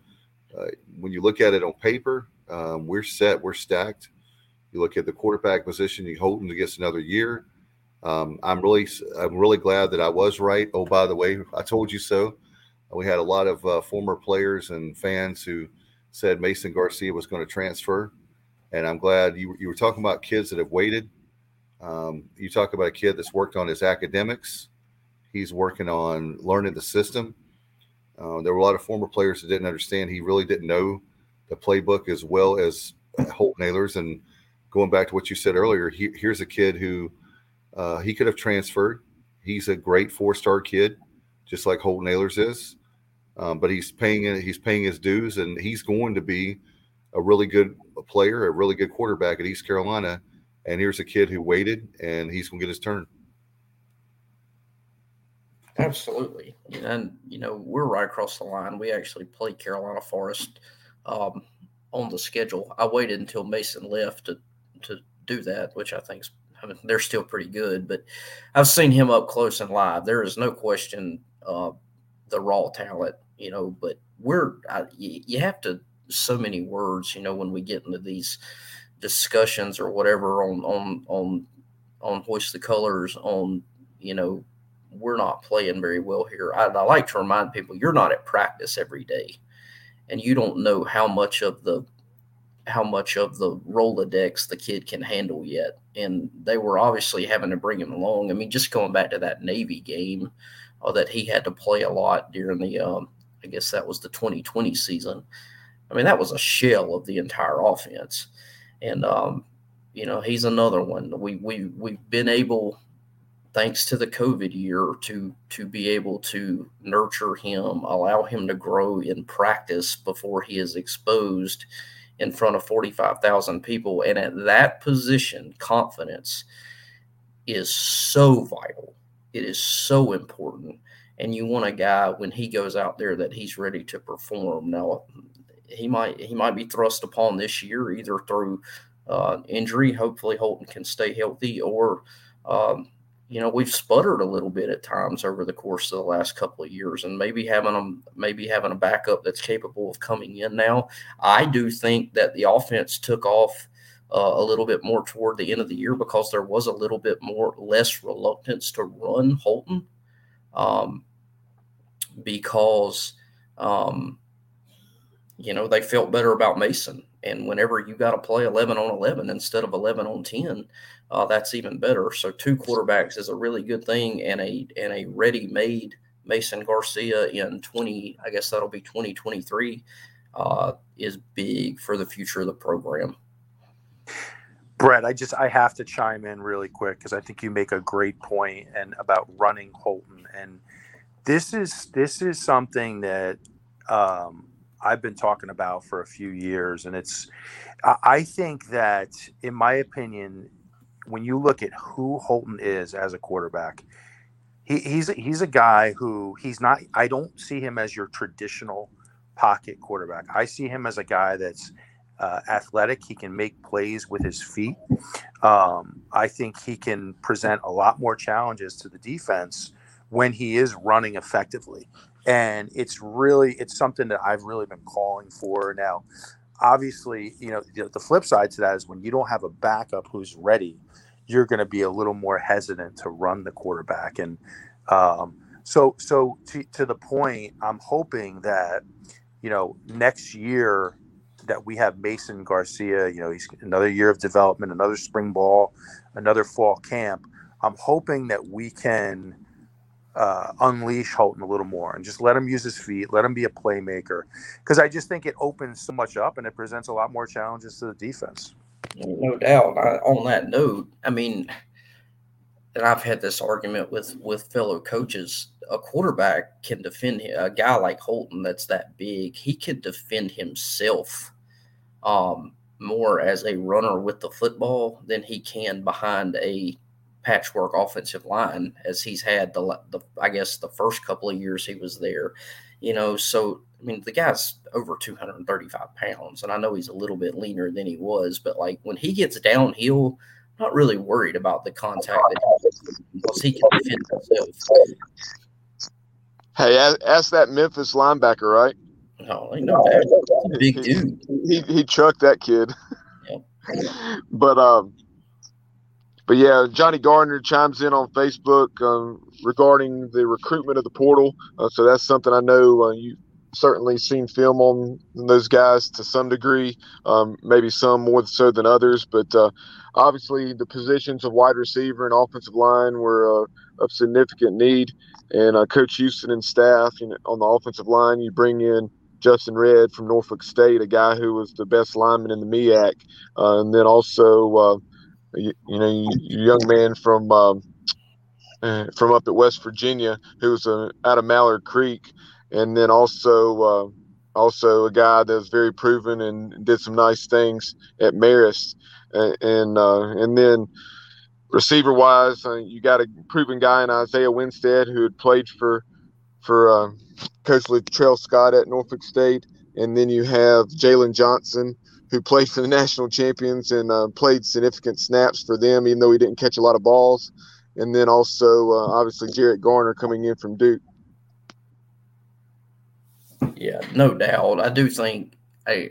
uh, when you look at it on paper, um, we're set, we're stacked. You look at the quarterback position, you Holton gets another year. Um, I'm really, I'm really glad that I was right. Oh, by the way, I told you so. We had a lot of uh, former players and fans who said Mason Garcia was going to transfer, and I'm glad you, you were talking about kids that have waited. Um, you talk about a kid that's worked on his academics. He's working on learning the system. Uh, there were a lot of former players that didn't understand. He really didn't know the playbook as well as Holton Ahlers. And going back to what you said earlier, he, here's a kid who – uh, he could have transferred. He's a great four-star kid, just like Holton Ahlers is. Um, but he's paying he's paying his dues, and he's going to be a really good player, a really good quarterback at East Carolina. And here's a kid who waited, and he's going to get his turn. Absolutely, and you know we're right across the line. We actually play Carolina Forest um, on the schedule. I waited until Mason left to to do that, which I think I mean, they're still pretty good. But I've seen him up close and live. There is no question uh, the raw talent, you know. But we're I, you have to so many words, you know, when we get into these discussions or whatever on on on on hoist the colors on you know we're not playing very well here. I, I, like to remind people you're not at practice every day, and you don't know how much of the how much of the Rolodex the kid can handle yet. And they were obviously having to bring him along. I mean, just going back to that Navy game uh, that he had to play a lot during the, um, I guess that was the 2020 season. I mean, that was a shell of the entire offense. And, um, you know, he's another one. We, we, we've been able thanks to the COVID year, to to be able to nurture him, allow him to grow in practice before he is exposed in front of 45,000 people. And at that position, confidence is so vital. It is so important. And you want a guy when he goes out there that he's ready to perform. Now, he might he might be thrust upon this year either through uh, injury. Hopefully, Holton can stay healthy, or um, you know we've sputtered a little bit at times over the course of the last couple of years and maybe having them maybe having a backup that's capable of coming in now. I do think that the offense took off uh, a little bit more toward the end of the year because there was a little bit more less reluctance to run holton um, because um, you know they felt better about mason and whenever you got to play 11 on 11 instead of 11 on 10 uh, that's even better. So two quarterbacks is a really good thing, and a and a ready-made Mason Garcia in twenty, I guess that'll be twenty twenty three, uh, is big for the future of the program. Brett, I just I have to chime in really quick because I think you make a great point and about running Holton, and this is this is something that um, I've been talking about for a few years, and it's I think that, in my opinion, when you look at who Holton is as a quarterback, he, he's he's a guy who he's not. I don't see him as your traditional pocket quarterback. I see him as a guy that's uh, athletic. He can make plays with his feet. Um, I think he can present a lot more challenges to the defense when he is running effectively. And it's really it's something that I've really been calling for now. Obviously, you know the, the flip side to that is when you don't have a backup who's ready you're going to be a little more hesitant to run the quarterback. And um, so, so to, to the point, I'm hoping that, you know, next year that we have Mason Garcia, you know, he's another year of development, another spring ball, another fall camp. I'm hoping that we can uh, unleash Holton a little more and just let him use his feet, let him be a playmaker. Because I just think it opens so much up and it presents a lot more challenges to the defense. No doubt. I, on that note, I mean, and I've had this argument with with fellow coaches. A quarterback can defend a guy like Holton that's that big. He can defend himself um, more as a runner with the football than he can behind a patchwork offensive line, as he's had the, the I guess the first couple of years he was there. You know, so I mean, the guy's over 235 pounds, and I know he's a little bit leaner than he was, but like when he gets downhill, I'm not really worried about the contact that he because he can defend himself. Hey, ask that Memphis linebacker, right? No, I know that. Big dude. He, he, he chucked that kid. Yep. but um, but yeah, Johnny Gardner chimes in on Facebook um, regarding the recruitment of the portal. Uh, so that's something I know uh, you certainly seen film on those guys to some degree, um, maybe some more so than others. But uh, obviously, the positions of wide receiver and offensive line were uh, of significant need. And uh, Coach Houston and staff you know, on the offensive line, you bring in Justin Red from Norfolk State, a guy who was the best lineman in the MEAC, and then also, you, know, you, young man from. Um, uh, from up at West Virginia, who was out of Mallard Creek, and then also uh, also a guy that was very proven and did some nice things at Marist, and and, uh, and then receiver wise, uh, you got a proven guy in Isaiah Winstead who had played for for uh, Coach Latrell Scott at Norfolk State, and then you have Jalen Johnson who played for the national champions and uh, played significant snaps for them, even though he didn't catch a lot of balls. And then also, uh, obviously, Jarrett Garner coming in from Duke. Yeah, no doubt. I do think, I,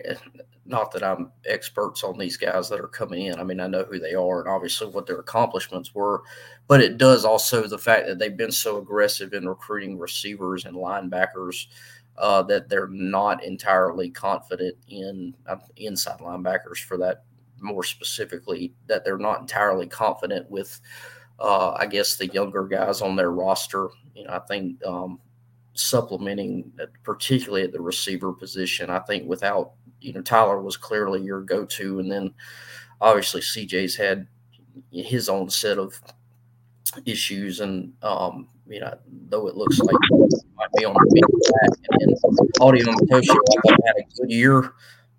not that I'm experts on these guys that are coming in. I mean, I know who they are and obviously what their accomplishments were, but it does also the fact that they've been so aggressive in recruiting receivers and linebackers uh, that they're not entirely confident in uh, inside linebackers for that more specifically that they're not entirely confident with uh, I guess the younger guys on their roster. You know, I think um, supplementing, uh, particularly at the receiver position. I think without you know Tyler was clearly your go-to, and then obviously CJ's had his own set of issues, and um, you know though it looks like be on the back, and, and Audie I thought had a good year.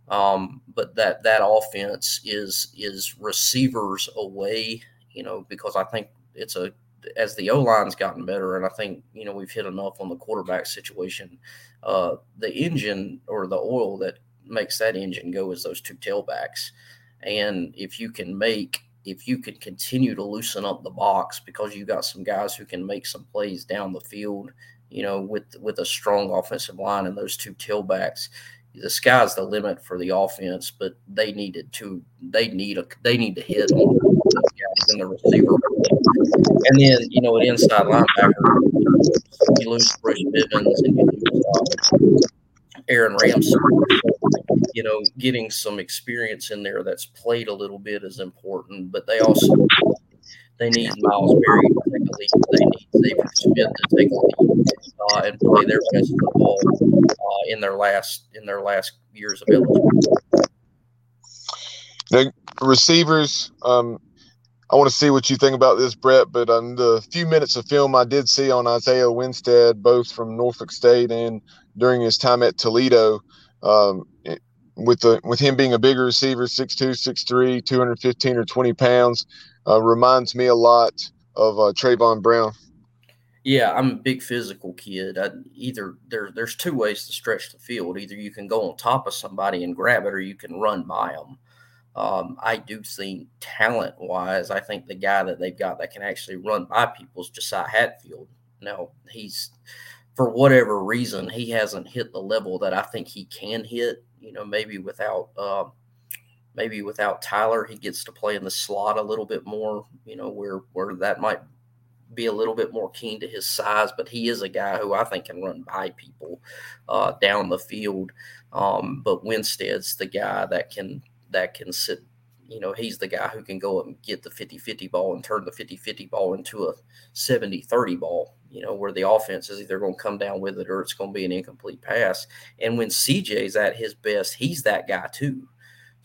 Um, but that that offense is is receivers away, you know, because I think it's a as the O line's gotten better, and I think you know we've hit enough on the quarterback situation. Uh, the engine or the oil that makes that engine go is those two tailbacks, and if you can make if you can continue to loosen up the box because you got some guys who can make some plays down the field, you know, with with a strong offensive line and those two tailbacks, the sky's the limit for the offense. But they needed to they need a they need to hit in the receiver. And then you know, an inside linebacker, you lose Bruce Bivens and you lose uh, Aaron Ramsey you know, getting some experience in there that's played a little bit is important, but they also they need Miles Berry take. They need Xavier Smith to take a lead uh, and play their best football uh, in their last in their last years of eligibility. The receivers, um, I want to see what you think about this, Brett. But on the few minutes of film I did see on Isaiah Winstead, both from Norfolk State and during his time at Toledo, um, it, with the with him being a bigger receiver, 6'2", 6'3", 215 or 20 pounds, uh, reminds me a lot of uh, Trayvon Brown. Yeah, I'm a big physical kid. I, either there, there's two ways to stretch the field. Either you can go on top of somebody and grab it, or you can run by them. Um, I do think talent wise, I think the guy that they've got that can actually run by people is Josiah Hatfield. Now he's for whatever reason he hasn't hit the level that I think he can hit you know, maybe without uh, maybe without Tyler, he gets to play in the slot a little bit more. You know, where where that might be a little bit more keen to his size, but he is a guy who I think can run by people uh, down the field. Um, but Winstead's the guy that can that can sit. You know, he's the guy who can go up and get the 50-50 ball and turn the 50-50 ball into a 70-30 ball you know, where the offense is either going to come down with it or it's going to be an incomplete pass. And when CJ's at his best, he's that guy too.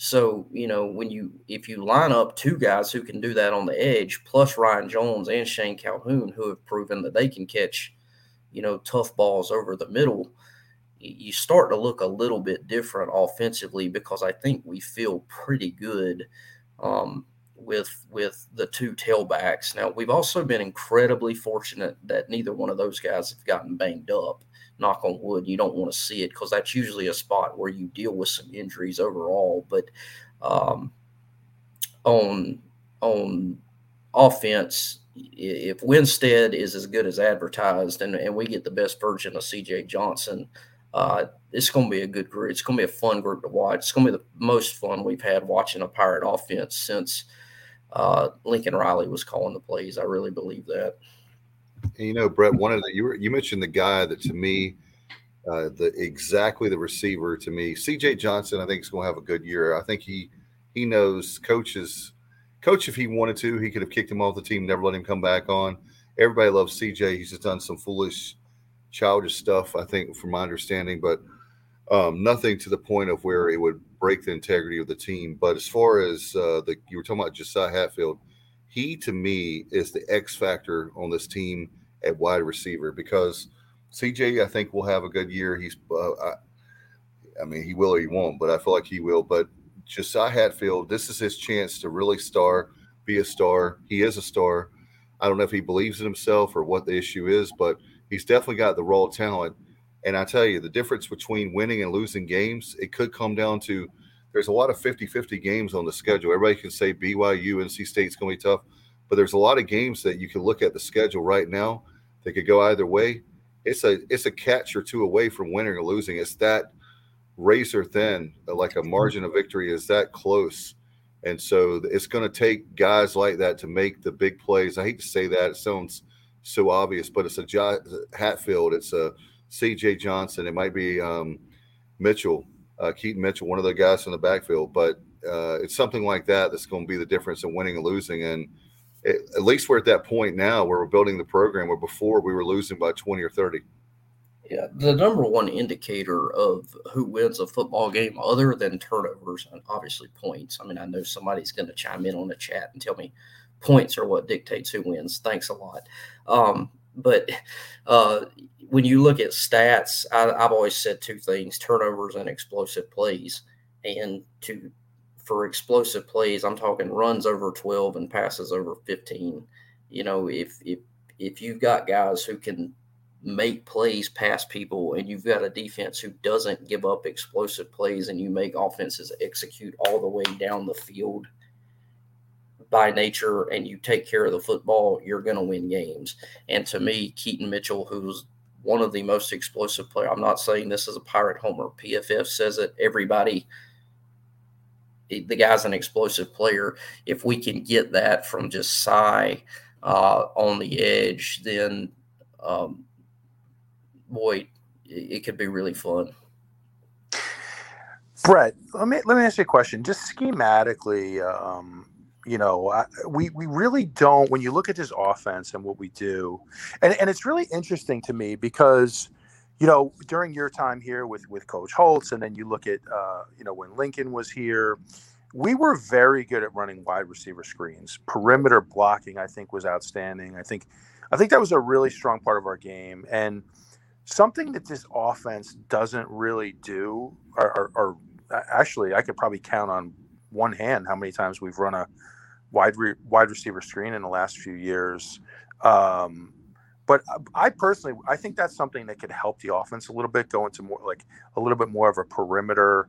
So, you know, when you if you line up two guys who can do that on the edge, plus Ryan Jones and Shane Calhoun, who have proven that they can catch, you know, tough balls over the middle, you start to look a little bit different offensively because I think we feel pretty good um, with with the two tailbacks. Now we've also been incredibly fortunate that neither one of those guys have gotten banged up. Knock on wood. You don't want to see it because that's usually a spot where you deal with some injuries overall. But um, on on offense, if Winstead is as good as advertised, and, and we get the best version of C.J. Johnson. Uh, it's going to be a good group. It's going to be a fun group to watch. It's going to be the most fun we've had watching a Pirate offense since uh, Lincoln Riley was calling the plays. I really believe that. And you know, Brett, one of the you were, you mentioned the guy that to me, uh, the exactly the receiver to me, C.J. Johnson. I think is going to have a good year. I think he he knows coaches. Coach, if he wanted to, he could have kicked him off the team, never let him come back on. Everybody loves CJ. He's just done some foolish, childish stuff, I think, from my understanding, but um, nothing to the point of where it would break the integrity of the team. But as far as uh, the you were talking about Josiah Hatfield, he to me is the X factor on this team at wide receiver because CJ I think will have a good year. He's uh, I, I mean, he will or he won't, but I feel like he will. But Josiah Hatfield, this is his chance to really star, be a star. He is a star. I don't know if he believes in himself or what the issue is, but he's definitely got the raw talent. And I tell you, the difference between winning and losing games, it could come down to there's a lot of 50 50 games on the schedule. Everybody can say BYU, NC State's going to be tough, but there's a lot of games that you can look at the schedule right now that could go either way. It's a it's a catch or two away from winning or losing. It's that razor thin, like a margin of victory is that close. And so it's going to take guys like that to make the big plays. I hate to say that; it sounds so obvious, but it's a Hatfield, it's a C.J. Johnson, it might be um, Mitchell, uh, Keaton Mitchell, one of the guys in the backfield. But uh, it's something like that that's going to be the difference in winning and losing. And it, at least we're at that point now where we're building the program where before we were losing by 20 or 30. Yeah, the number one indicator of who wins a football game, other than turnovers and obviously points. I mean, I know somebody's going to chime in on the chat and tell me points are what dictates who wins. Thanks a lot. Um, but uh, when you look at stats, I, I've always said two things: turnovers and explosive plays. And to for explosive plays, I'm talking runs over 12 and passes over 15. You know, if if if you've got guys who can make plays past people and you've got a defense who doesn't give up explosive plays and you make offenses execute all the way down the field by nature and you take care of the football, you're going to win games. And to me, Keaton Mitchell, who's one of the most explosive player, I'm not saying this is a pirate homer. PFF says it. Everybody, the guy's an explosive player. If we can get that from just Cy uh, on the edge, then um, boy, it could be really fun. Brett, let me let me ask you a question. Just schematically, um, you know, I, we we really don't. When you look at this offense and what we do, and and it's really interesting to me because, you know, during your time here with with Coach Holtz, and then you look at, uh, you know, when Lincoln was here, we were very good at running wide receiver screens. Perimeter blocking, I think, was outstanding. I think, I think that was a really strong part of our game, and something that this offense doesn't really do, or, or, or, actually, I could probably count on one hand how many times we've run a wide re, wide receiver screen in the last few years. Um, but I personally, I think that's something that could help the offense a little bit, go into more like a little bit more of a perimeter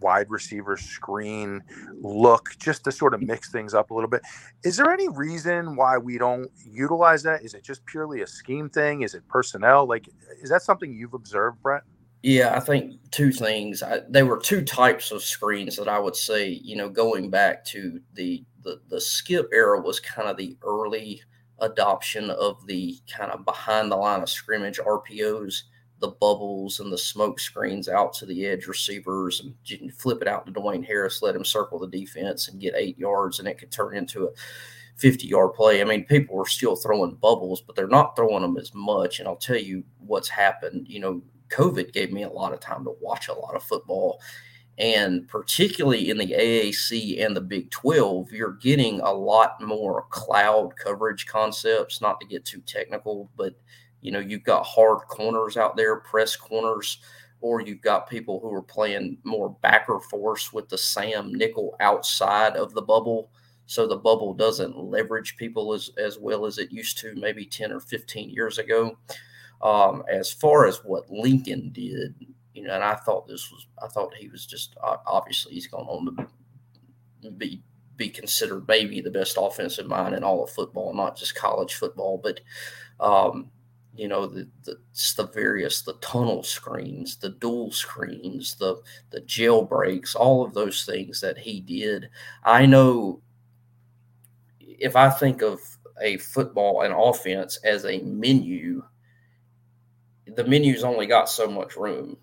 wide receiver screen look just to sort of mix things up a little bit. Is there any reason why we don't utilize that? Is it just purely a scheme thing? Is it personnel? Like, is that something you've observed, Brett? Yeah, I think two things. I, there were two types of screens that I would say, you know, going back to the the, the skip era was kind of the early adoption of the kind of behind the line of scrimmage RPOs the bubbles and the smoke screens out to the edge receivers and flip it out to Dwayne Harris, let him circle the defense and get eight yards, and it could turn into a 50 yard play. I mean, people are still throwing bubbles, but they're not throwing them as much. And I'll tell you what's happened. You know, COVID gave me a lot of time to watch a lot of football. And particularly in the AAC and the Big 12, you're getting a lot more cloud coverage concepts, not to get too technical, but you know, you've got hard corners out there, press corners, or you've got people who are playing more backer force with the Sam nickel outside of the bubble. So the bubble doesn't leverage people as, as well as it used to maybe 10 or 15 years ago. Um, as far as what Lincoln did, you know, and I thought this was, I thought he was just obviously he's going on to be be considered maybe the best offensive mind in all of football, not just college football. But um, you know the, the the various the tunnel screens the dual screens the the jailbreaks all of those things that he did i know if i think of a football and offense as a menu the menu's only got so much room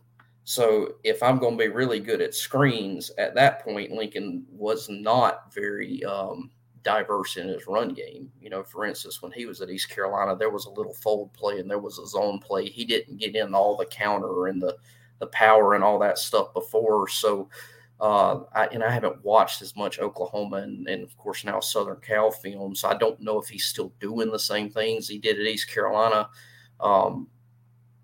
so if i'm going to be really good at screens at that point lincoln was not very um, diverse in his run game. You know, for instance, when he was at East Carolina, there was a little fold play and there was a zone play. He didn't get in all the counter and the the power and all that stuff before. So, uh, I, and I haven't watched as much Oklahoma and, and of course now Southern Cal film, so I don't know if he's still doing the same things he did at East Carolina. Um,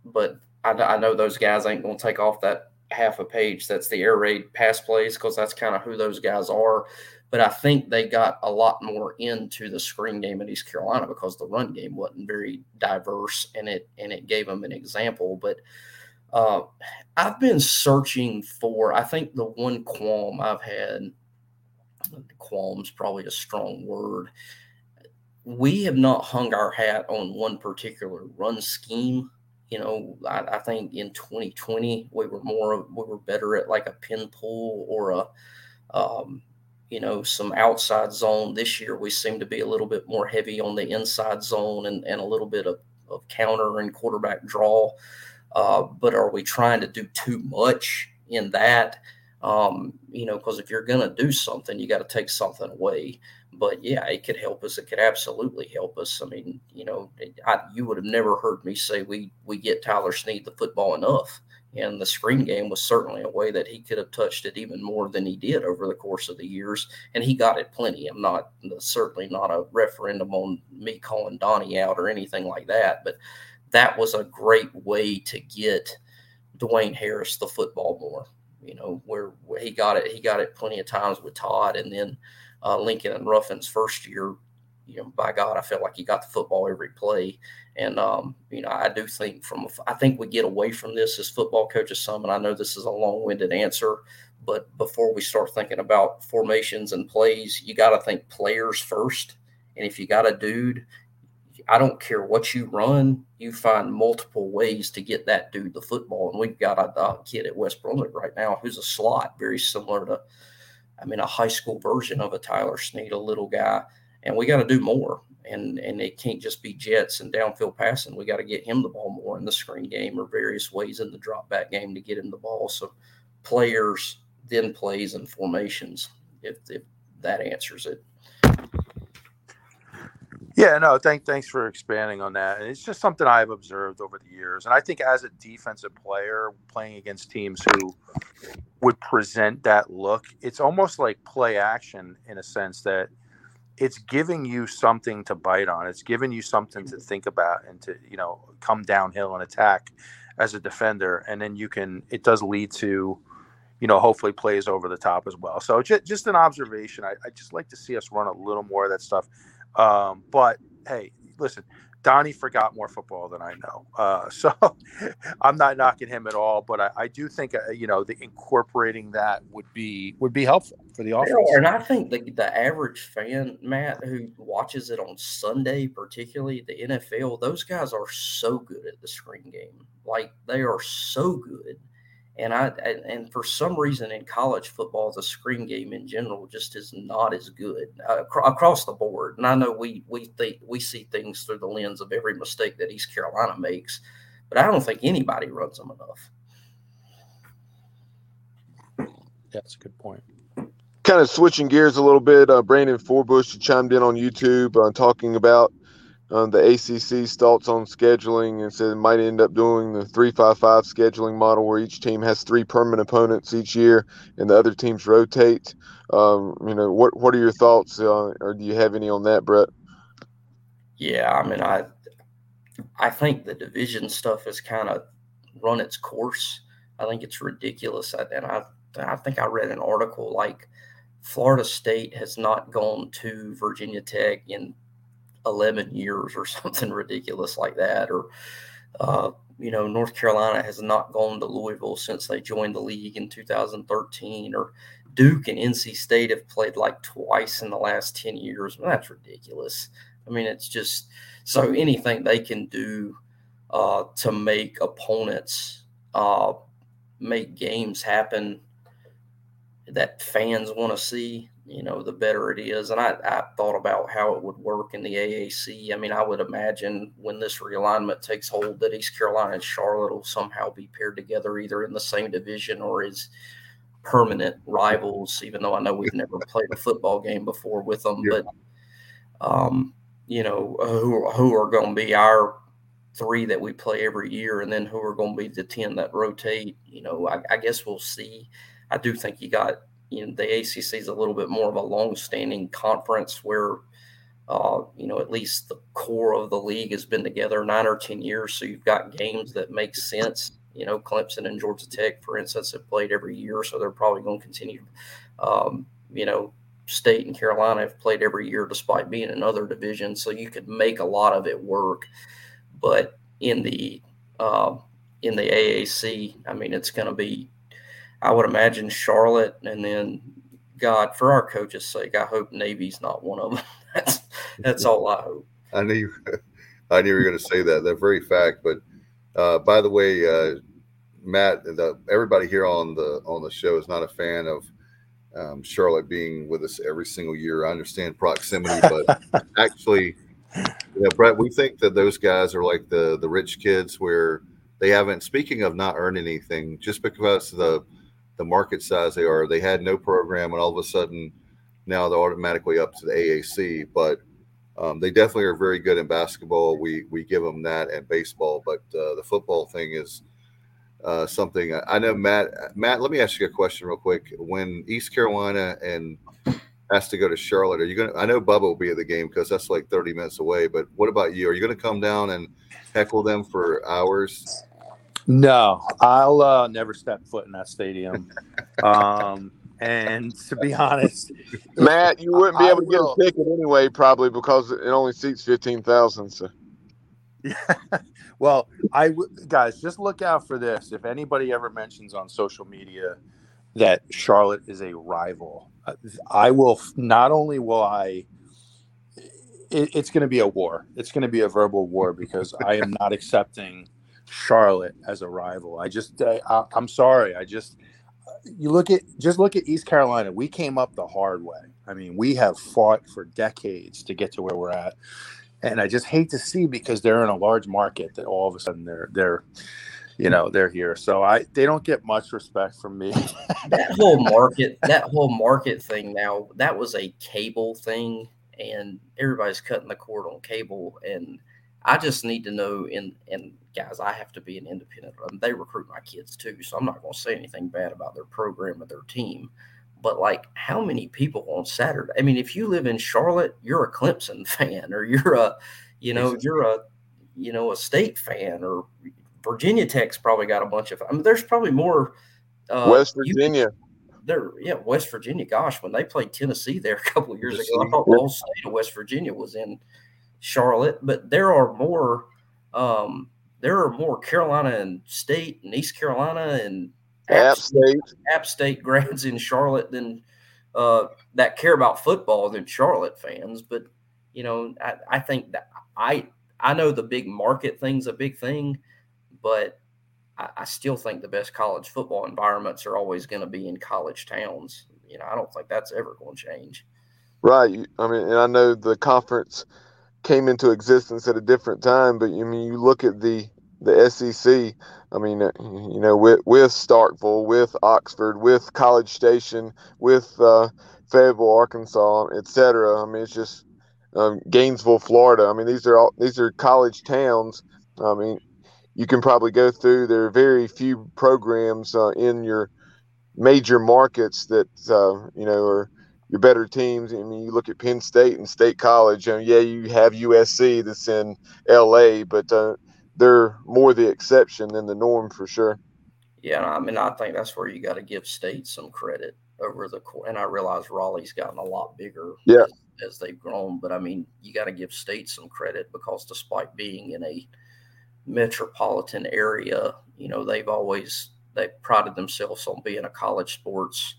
but I, I know those guys ain't going to take off that half a page that's the air raid pass plays because that's kind of who those guys are. But I think they got a lot more into the screen game in East Carolina because the run game wasn't very diverse and it and it gave them an example. But uh, I've been searching for. I think the one qualm I've had, qualm's probably a strong word. We have not hung our hat on one particular run scheme you know, I, I, think in 2020 we were more we were better at like a pin pull or a um, you know some outside zone. This year we seem to be a little bit more heavy on the inside zone and, and a little bit of, of counter and quarterback draw. Uh, but are we trying to do too much in that? Um, you know, because if you're going to do something, you got to take something away but yeah, it could help us. It could absolutely help us. I mean, you know, I, you would have never heard me say we we get Tyler Snead the football enough. And the screen game was certainly a way that he could have touched it even more than he did over the course of the years. And he got it plenty. I'm not uh, certainly not a referendum on me calling Donnie out or anything like that, but that was a great way to get Dwayne Harris the football more. You know, where, where he got it, he got it plenty of times with Todd, and then uh, Lincoln and Ruffin's first year, you know, by God, I felt like he got the football every play. And, um, you know, I do think from, I think we get away from this as football coaches some, and I know this is a long winded answer, but before we start thinking about formations and plays, you got to think players first. And if you got a dude, I don't care what you run, you find multiple ways to get that dude the football. And we've got a, a kid at West Brunswick right now who's a slot, very similar to I mean, a high school version of a Tyler Snead, a little guy, and we got to do more. And and it can't just be jets and downfield passing. We got to get him the ball more in the screen game or various ways in the drop back game to get him the ball. So players, then plays and formations. If if that answers it. Yeah, no, thank, thanks for expanding on that. And it's just something I've observed over the years. And I think as a defensive player playing against teams who would present that look, it's almost like play action in a sense that it's giving you something to bite on. It's giving you something to think about and to, you know, come downhill and attack as a defender. And then you can, it does lead to, you know, hopefully plays over the top as well. So just, just an observation. I, I just like to see us run a little more of that stuff. Um, but hey, listen, Donnie forgot more football than I know, uh, so I'm not knocking him at all. But I, I do think uh, you know the incorporating that would be would be helpful for the offense. And I think the the average fan, Matt, who watches it on Sunday, particularly the NFL, those guys are so good at the screen game. Like they are so good and I and for some reason in college football, the screen game in general just is not as good uh, across the board. And I know we we think we see things through the lens of every mistake that East Carolina makes, but I don't think anybody runs them enough. Yeah, that's a good point. Kind of switching gears a little bit, uh, Brandon Forbush chimed in on YouTube uh, talking about um, the ACC's thoughts on scheduling and said it might end up doing the 355 scheduling model where each team has three permanent opponents each year and the other teams rotate. Um, you know, what what are your thoughts, uh, or do you have any on that, Brett? Yeah, I mean, I I think the division stuff has kind of run its course. I think it's ridiculous, and I I think I read an article like Florida State has not gone to Virginia Tech in 11 years or something ridiculous like that. Or, uh, you know, North Carolina has not gone to Louisville since they joined the league in 2013. Or Duke and NC State have played like twice in the last 10 years. Well, that's ridiculous. I mean, it's just so anything they can do uh, to make opponents uh, make games happen that fans want to see you know, the better it is. And I, I thought about how it would work in the AAC. I mean, I would imagine when this realignment takes hold that East Carolina and Charlotte will somehow be paired together either in the same division or as permanent rivals, even though I know we've never played a football game before with them. Yeah. But, um, you know, who, who are going to be our three that we play every year and then who are going to be the 10 that rotate, you know, I, I guess we'll see. I do think you got you know, the ACC is a little bit more of a long-standing conference where, uh, you know, at least the core of the league has been together nine or ten years. So you've got games that make sense You know, Clemson and Georgia Tech, for instance, have played every year, so they're probably going to continue. Um, you know, State and Carolina have played every year despite being in other divisions, so you could make a lot of it work. But in the uh, in the AAC, I mean, it's going to be, I would imagine Charlotte, and then God, for our coach's sake, I hope Navy's not one of them. that's that's all I hope. I knew you, I knew you were going to say that. That very fact. But uh, by the way, uh, Matt, the, everybody here on the on the show is not a fan of um, Charlotte being with us every single year. I understand proximity, but actually, you know, Brett, we think that those guys are like the the rich kids where they haven't. Speaking of not earning anything, just because the the market size they are, they had no program, and all of a sudden now they're automatically up to the AAC. But um, they definitely are very good in basketball. We we give them that and baseball, but uh, the football thing is uh, something. I know Matt. Matt, let me ask you a question real quick. When East Carolina and has to go to Charlotte, are you going to? I know Bubba will be at the game because that's like 30 minutes away. But what about you? Are you going to come down and heckle them for hours? No, I'll uh, never step foot in that stadium. um, and to be honest, Matt, you wouldn't be able to get a ticket anyway, probably because it only seats 15,000. So. Yeah. Well, I guys, just look out for this. If anybody ever mentions on social media that Charlotte is a rival, uh, I will not only will I it, it's going to be a war. It's going to be a verbal war because I am not accepting Charlotte as a rival. I just uh, I, I'm sorry. I just uh, you look at just look at East Carolina. We came up the hard way. I mean, we have fought for decades to get to where we're at and I just hate to see because they're in a large market that all of a sudden they're they're you know they're here. So I they don't get much respect from me. that whole market, that whole market thing now, that was a cable thing, and everybody's cutting the cord on cable. And I just need to know. in and guys, I have to be an independent. They recruit my kids too, so I'm not going to say anything bad about their program or their team but like how many people on Saturday? I mean, if you live in Charlotte, you're a Clemson fan, or you're a, you know, you're a, you know, a state fan, or Virginia Tech's probably got a bunch of. I mean, there's probably more. Uh, West Virginia. there, yeah, West Virginia. Gosh, when they played Tennessee there a couple of years ago, I thought the whole state of West Virginia was in Charlotte. But there are more. Um, there are more Carolina and State and East Carolina and App State, App State grads in Charlotte than uh, that care about football than Charlotte fans. But you know, I, I think that I I know the big market thing's a big thing, but I, I still think the best college football environments are always going to be in college towns. You know, I don't think that's ever going to change. Right. I mean, and I know the conference came into existence at a different time, but I mean, you look at the the SEC. I mean, uh, you know, with with Starkville, with Oxford, with College Station, with uh, Fayetteville, Arkansas, etc. I mean, it's just um, Gainesville, Florida. I mean, these are all these are college towns. I mean, you can probably go through. There are very few programs uh, in your major markets that uh, you know are your better teams. I mean, you look at Penn State and State College. and yeah, you have USC that's in LA, but uh, they're more the exception than the norm for sure. Yeah, I mean, I think that's where you got to give state some credit over the course. And I realize Raleigh's gotten a lot bigger yeah. as, as they've grown, but I mean, you got to give state some credit because despite being in a metropolitan area, you know, they've always they prided themselves on being a college sports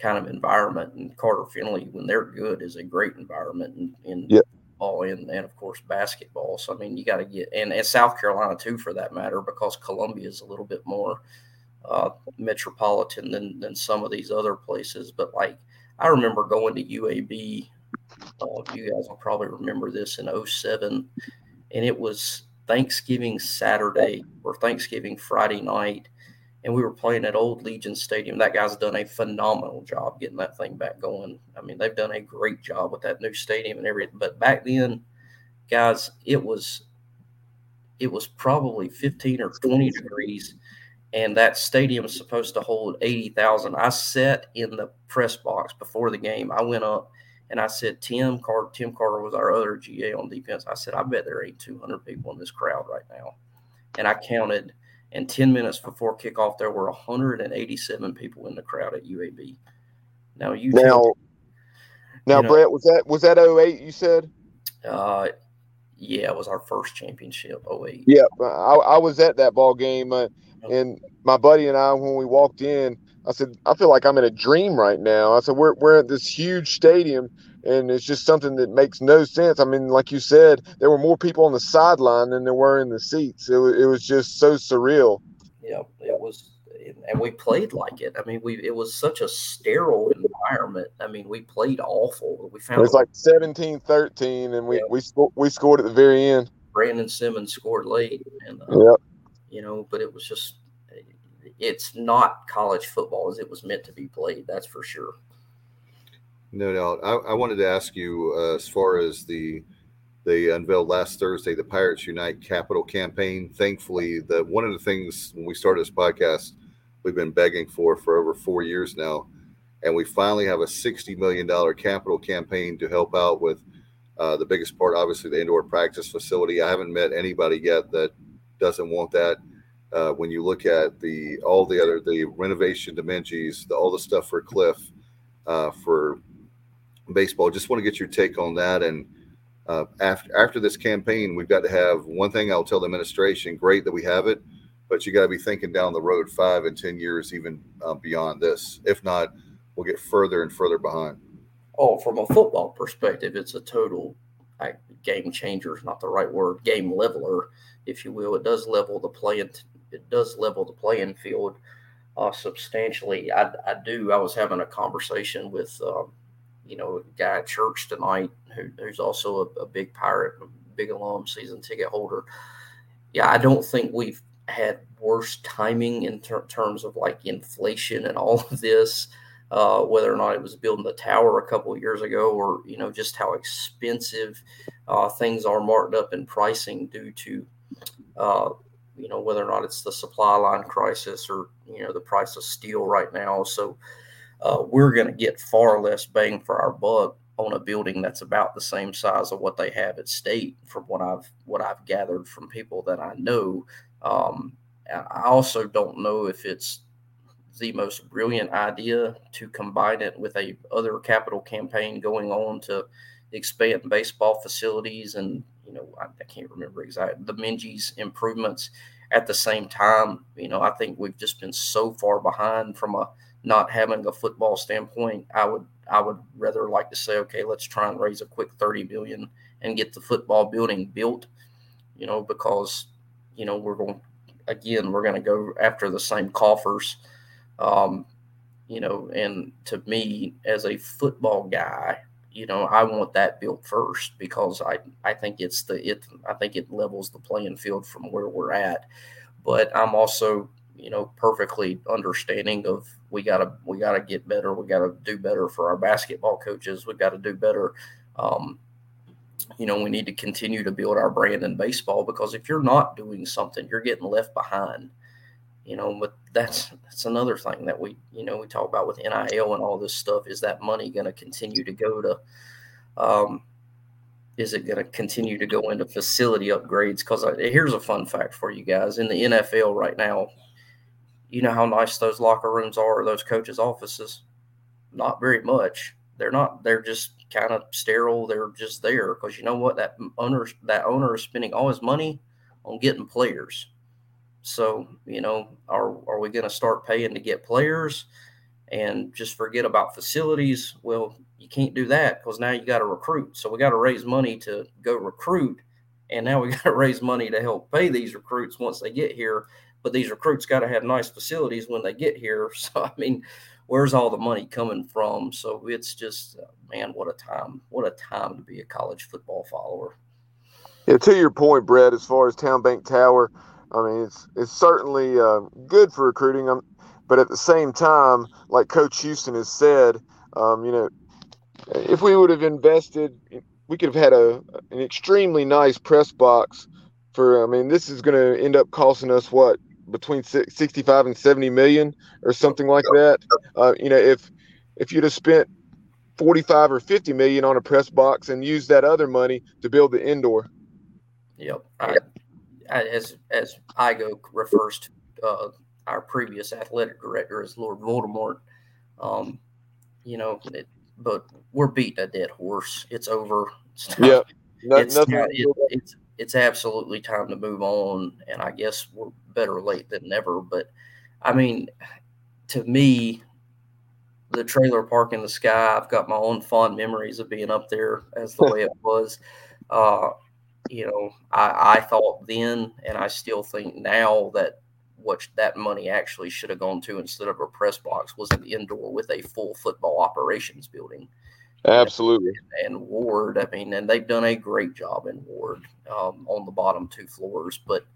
kind of environment. And Carter Finley, when they're good, is a great environment. And, and yeah football and, and of course basketball. So I mean, you got to get and, and South Carolina too, for that matter, because Columbia is a little bit more uh, metropolitan than than some of these other places. But like I remember going to UAB. Uh, you guys will probably remember this in 07 and it was Thanksgiving Saturday or Thanksgiving Friday night and we were playing at Old Legion Stadium. That guy's done a phenomenal job getting that thing back going. I mean, they've done a great job with that new stadium and everything. But back then, guys, it was it was probably 15 or 20 degrees, and that stadium is supposed to hold 80,000. I sat in the press box before the game. I went up and I said, Tim Carter, Tim Carter was our other GA on defense. I said, I bet there ain't 200 people in this crowd right now. And I counted And 10 minutes before kickoff, there were 187 people in the crowd at UAB. Now you now, tell, now you know- Brett, was that was that 08 you said? uh, yeah, it was our first championship. 08. Yeah, I, I was at that ball game, uh, and my buddy and I, when we walked in, I said, "I feel like I'm in a dream right now." I said, "We're we're at this huge stadium, and it's just something that makes no sense." I mean, like you said, there were more people on the sideline than there were in the seats. It was it was just so surreal. Yeah, it was, and we played like it. I mean, we it was such a sterile environment. I mean, we played awful. We found It was like 17-13, and we Yeah. we sco- we scored at the very end. Brandon Simmons scored late, and uh, Yep. you know, but it was just it's not college football as it was meant to be played. That's for sure. No doubt. I, I wanted to ask you uh, as far as the they unveiled last Thursday the Pirates Unite Capital campaign. Thankfully, the one of the things when we started this podcast we've been begging for for over four years now, and we finally have a sixty million dollar capital campaign to help out with uh, the biggest part, obviously the indoor practice facility. I haven't met anybody yet that doesn't want that. Uh, when you look at the all the other the renovation Minges, the all the stuff for Cliff, uh, for baseball. Just want to get your take on that. And uh, after after this campaign, we've got to have one thing. I'll tell the administration: great that we have it, but you got to be thinking down the road, five and ten years, even uh, beyond this. If not, we'll get further and further behind. Oh, from a football perspective, it's a total game changer. Is not the right word. Game leveler, if you will. It does level the playing. It does level the playing field uh, substantially. I, I do. I was having a conversation with, um, you know, a guy at church tonight who, who's also a, a big pirate, a big alum, season ticket holder. Yeah, I don't think we've had worse timing in ter- terms of like inflation and all of this uh, whether or not it was building the tower a couple of years ago, or you know just how expensive uh, things are marked up in pricing due to uh, you know whether or not it's the supply line crisis or you know the price of steel right now. So uh, we're going to get far less bang for our buck on a building that's about the same size of what they have at state from what I've what I've gathered from people that I know. Um, I also don't know if it's the most brilliant idea to combine it with a other capital campaign going on to expand baseball facilities and you know I, I can't remember exactly the Minges improvements at the same time. You know I think we've just been so far behind from a not having a football standpoint. I would I would rather like to say okay let's try and raise a quick thirty billion and get the football building built. You know because you know we're going again we're going to go after the same coffers um, you know, and to me as a football guy, you know, I want that built first because I, I think it's the it I think it levels the playing field from where we're at. But I'm also, you know, perfectly understanding of we gotta we gotta get better. We gotta do better for our basketball coaches. We gotta do better. Um, you know, we need to continue to build our brand in baseball because if you're not doing something, you're getting left behind you know but that's that's another thing that we you know we talk about with nil and all this stuff is that money going to continue to go to um is it going to continue to go into facility upgrades because here's a fun fact for you guys in the nfl right now you know how nice those locker rooms are those coaches offices not very much they're not they're just kind of sterile they're just there because you know what that owner that owner is spending all his money on getting players so, you know, are are we going to start paying to get players and just forget about facilities? Well, you can't do that because now you got to recruit. So we got to raise money to go recruit, and now we got to raise money to help pay these recruits once they get here. But these recruits got to have nice facilities when they get here. So I mean, where's all the money coming from? So it's just, uh, man, what a time! What a time to be a college football follower. Yeah, to your point, Brett, as far as Town Bank Tower, I mean, it's it's certainly uh, good for recruiting them, but at the same time, like Coach Houston has said, um, you know, if we would have invested, we could have had a an extremely nice press box for. I mean, this is going to end up costing us what between sixty-five and seventy million or something like that. Uh, you know, if if you'd have spent 45 or 50 million on a press box and used that other money to build the indoor. Yep. I, as as IGO refers to uh, our previous athletic director as Lord Voldemort. Um, you know, it, but we're beating a dead horse. It's over. It's yeah, it's, it, it's it's absolutely time to move on. And I guess we're better late than never. But I mean, to me, the trailer park in the sky, I've got my own fond memories of being up there as the way it was. Uh, you know, I, I thought then, and I still think now that what that money actually should have gone to instead of a press box was an indoor with a full football operations building. Absolutely. And, and Ward, I mean, and they've done a great job in Ward um, on the bottom two floors, but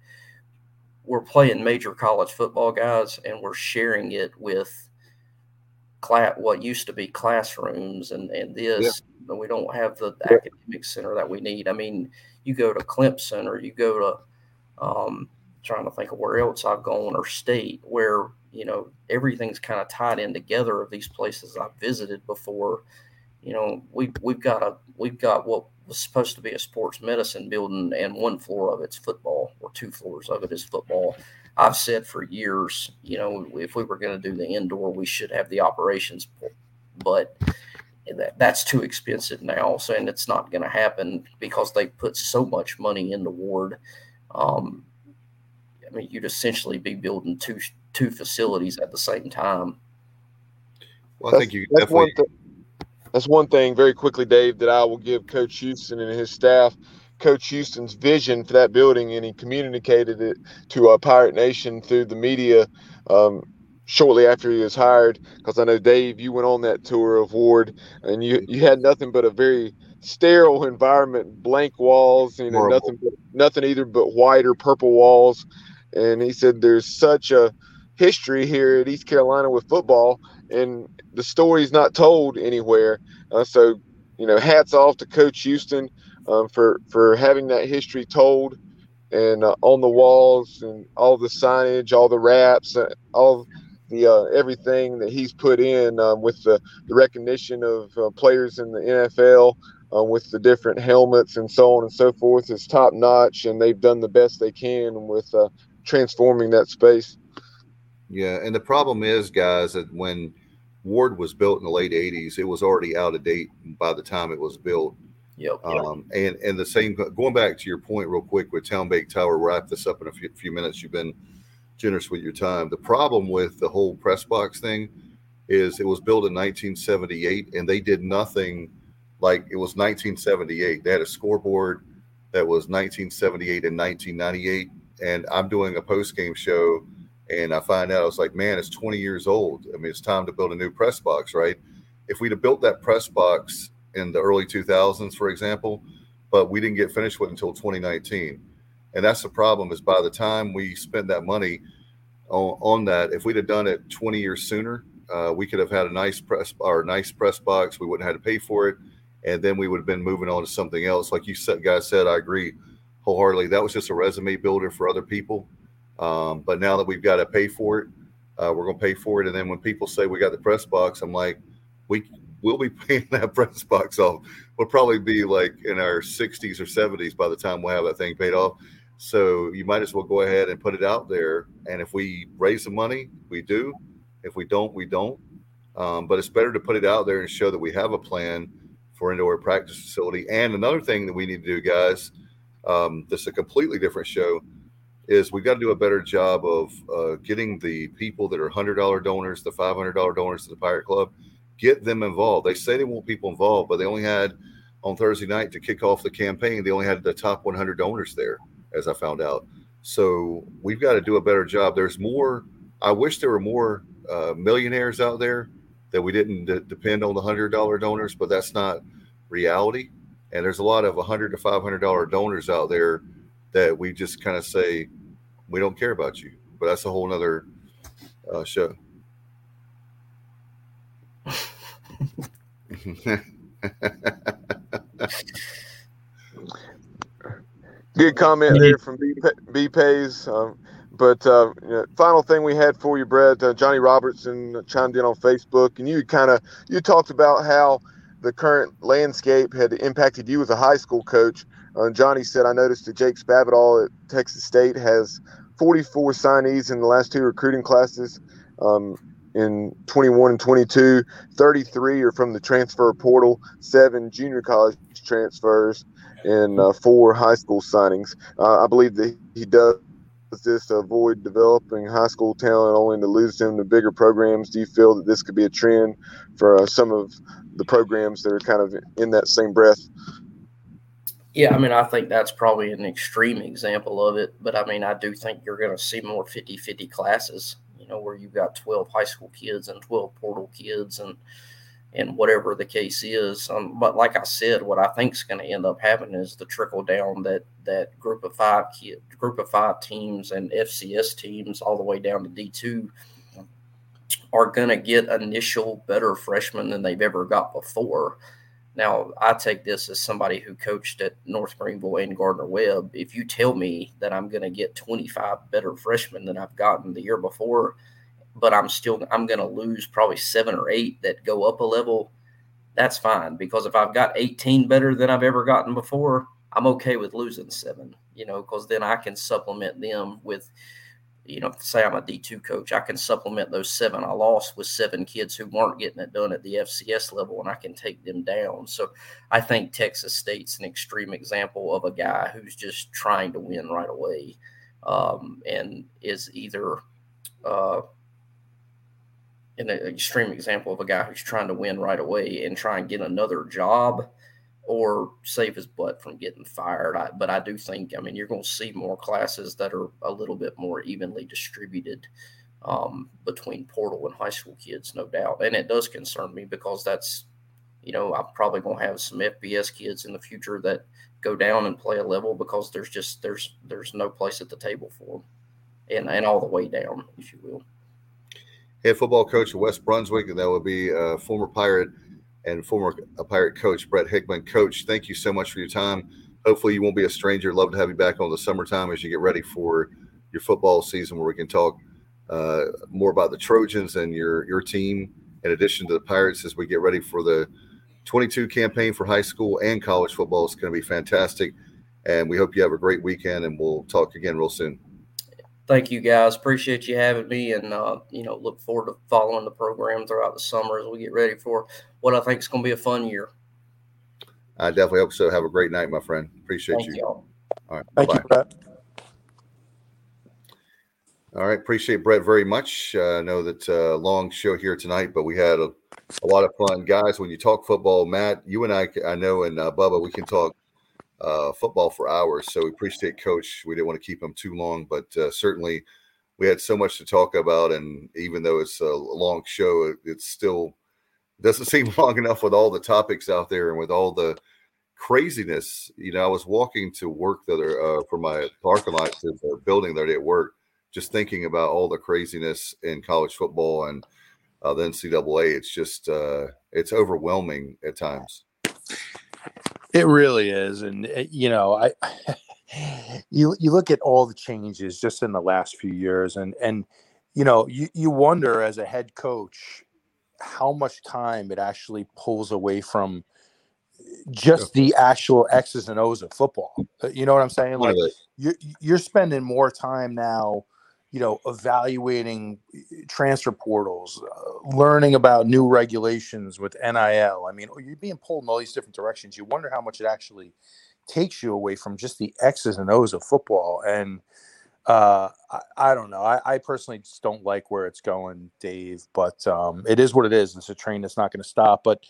we're playing major college football guys and we're sharing it with class, what used to be classrooms and, and this. Yeah. We don't have the yeah. academic center that we need. I mean, you go to Clemson or you go to, um, trying to think of where else I've gone or state where, you know, everything's kind of tied in together of these places I've visited before. You know, we, we've got a, we've got what was supposed to be a sports medicine building, and one floor of it's football, or two floors of it is football. I've said for years, you know, if we were going to do the indoor, we should have the operations, but that, that's too expensive now. So, and it's not going to happen because they put so much money in the ward. Um, I mean, you'd essentially be building two two facilities at the same time. Well, I think you definitely that's one thing very quickly, Dave, that I will give Coach Houston and his staff. Coach Houston's vision for that building, and he communicated it to uh, Pirate Nation through the media um, shortly after he was hired. Because I know Dave, you went on that tour of Ward, and you you had nothing but a very sterile environment, blank walls, you know, Horrible. nothing but, nothing either but white or purple walls. And he said there's such a history here at East Carolina with football, and the story's not told anywhere. Uh, so, you know, hats off to Coach Houston um, for for having that history told and uh, on the walls and all the signage, all the wraps, uh, all the uh, everything that he's put in um, with the, the recognition of uh, players in the NFL. Uh, with the different helmets and so on and so forth is top notch, and they've done the best they can with transforming that space. Yeah, and the problem is, guys, that when Ward was built in the late '80s, it was already out of date by the time it was built. Yep. Um, and and the same going back to your point real quick with Town Bank Tower. Wrap this up in a few, few minutes. You've been generous with your time. The problem with the whole press box thing is it was built in 1978, and they did nothing like it was 1978. They had a scoreboard that was 1978 and 1998, and I'm doing a post game show and I find out I was like, man, it's 20 years old. I mean, it's time to build a new press box, right? If we'd have built that press box in the early 2000s, for example, but we didn't get finished with until 2019. And that's the problem is by the time we spent that money on, on that, if we'd have done it 20 years sooner, uh, we could have had a nice press or nice press box. We wouldn't have had to pay for it. And then we would have been moving on to something else. Like you said, guys said, I agree wholeheartedly. That was just a resume builder for other people. Um, but now that we've got to pay for it, uh, we're going to pay for it. And then when people say we got the press box, I'm like, we will be paying that press box off. We'll probably be like in our 60s or 70s by the time we have that thing paid off. So you might as well go ahead and put it out there. And if we raise the money, we do. If we don't, we don't. Um, but it's better to put it out there and show that we have a plan for indoor practice facility. And another thing that we need to do, guys, um, this is a completely different show is we got to do a better job of uh, getting the people that are hundred dollar donors, the five hundred dollar donors to the Pirate Club, get them involved. They say they want people involved, but they only had on Thursday night to kick off the campaign. They only had the top 100 donors there, as I found out. So we've got to do a better job. There's more. I wish there were more uh, millionaires out there that we didn't d- depend on the hundred dollar donors, but that's not reality. And there's a lot of 100 to 500 dollar donors out there that we just kind of say we don't care about you. But that's a whole nother uh, show. Good comment there from B, B Pays. Um, but uh, you know, final thing we had for you, Brett, uh, Johnny Robertson chimed in on Facebook, and you kind of you talked about how the current landscape had impacted you as a high school coach. Uh, Johnny said, I noticed that Jake Spavital at Texas State has 44 signees in the last two recruiting classes. Um, in 21 and 22, 33 are from the transfer portal, seven junior college transfers, and uh, four high school signings. Uh, I believe that he does this to avoid developing high school talent only to lose them to bigger programs? Do you feel that this could be a trend for uh, some of the programs that are kind of in that same breath? Yeah, I mean, I think that's probably an extreme example of it, but I mean, I do think you're going to see more 50 50 classes, you know, where you've got 12 high school kids and 12 portal kids and and whatever the case is. Um, but like I said, what I think is going to end up happening is the trickle down that that group of five kid, group of five teams and FCS teams all the way down to D two are going to get initial better freshmen than they've ever got before. Now, I take this as somebody who coached at North Greenville and Gardner Webb. If you tell me that I'm going to get 25 better freshmen than I've gotten the year before, but I'm still I'm going to lose probably seven or eight that go up a level. That's fine because if I've got 18 better than I've ever gotten before, I'm okay with losing seven. You know, because then I can supplement them with, you know, say I'm a D2 coach, I can supplement those seven I lost with seven kids who weren't getting it done at the FCS level, and I can take them down. So I think Texas State's an extreme example of a guy who's just trying to win right away, um, and is either uh, an extreme example of a guy who's trying to win right away and try and get another job or save his butt from getting fired. I, but I do think, I mean, you're going to see more classes that are a little bit more evenly distributed um, between portal and high school kids, no doubt. And it does concern me because that's, you know, I'm probably going to have some FBS kids in the future that go down and play a level because there's just there's there's no place at the table for them, and and all the way down, if you will head football coach of West Brunswick, and that will be uh, former Pirate and former Pirate coach Brett Hickman. Coach, thank you so much for your time. Hopefully, you won't be a stranger. Love to have you back on the summertime as you get ready for your football season, where we can talk uh, more about the Trojans and your your team, in addition to the Pirates, as we get ready for the 22 campaign for high school and college football. It's going to be fantastic, and we hope you have a great weekend. And we'll talk again real soon thank you guys. Appreciate you having me, and uh, you know, look forward to following the program throughout the summer as we get ready for what I think is going to be a fun year. I definitely hope so. Have a great night, my friend. Appreciate thank you. you. All right. Thank bye-bye. you, Brett. All right. Appreciate Brett very much. Uh, I know that uh, long show here tonight, but we had a, a, lot of fun. Guys, when you talk football, Matt, you and I, I know, and uh, Bubba, we can talk uh, football for hours. So we appreciate Coach. We didn't want to keep him too long, but uh, certainly we had so much to talk about. And even though it's a long show, it, still doesn't seem long enough with all the topics out there and with all the craziness. You know, I was walking to work the other uh, for my parking lot to the building that at work, just thinking about all the craziness in college football and uh, the NCAA. It's just uh, it's overwhelming at times. It really is, and eh, you know, I you you look at all the changes just in the last few years, and and you know, you you wonder as a head coach how much time it actually pulls away from just the actual X's and O's of football. Uh, you know what I'm saying? Like you're you're spending more time now you know, evaluating eh, transfer portals, uh, learning about new regulations with NIL. I mean, you're being pulled in all these different directions. You wonder how much it actually takes you away from just the X's and O's of football. And uh, I, I, don't know. I, I, personally just don't like where it's going, Dave. But um, it is what it is. It's a train that's not going to stop. But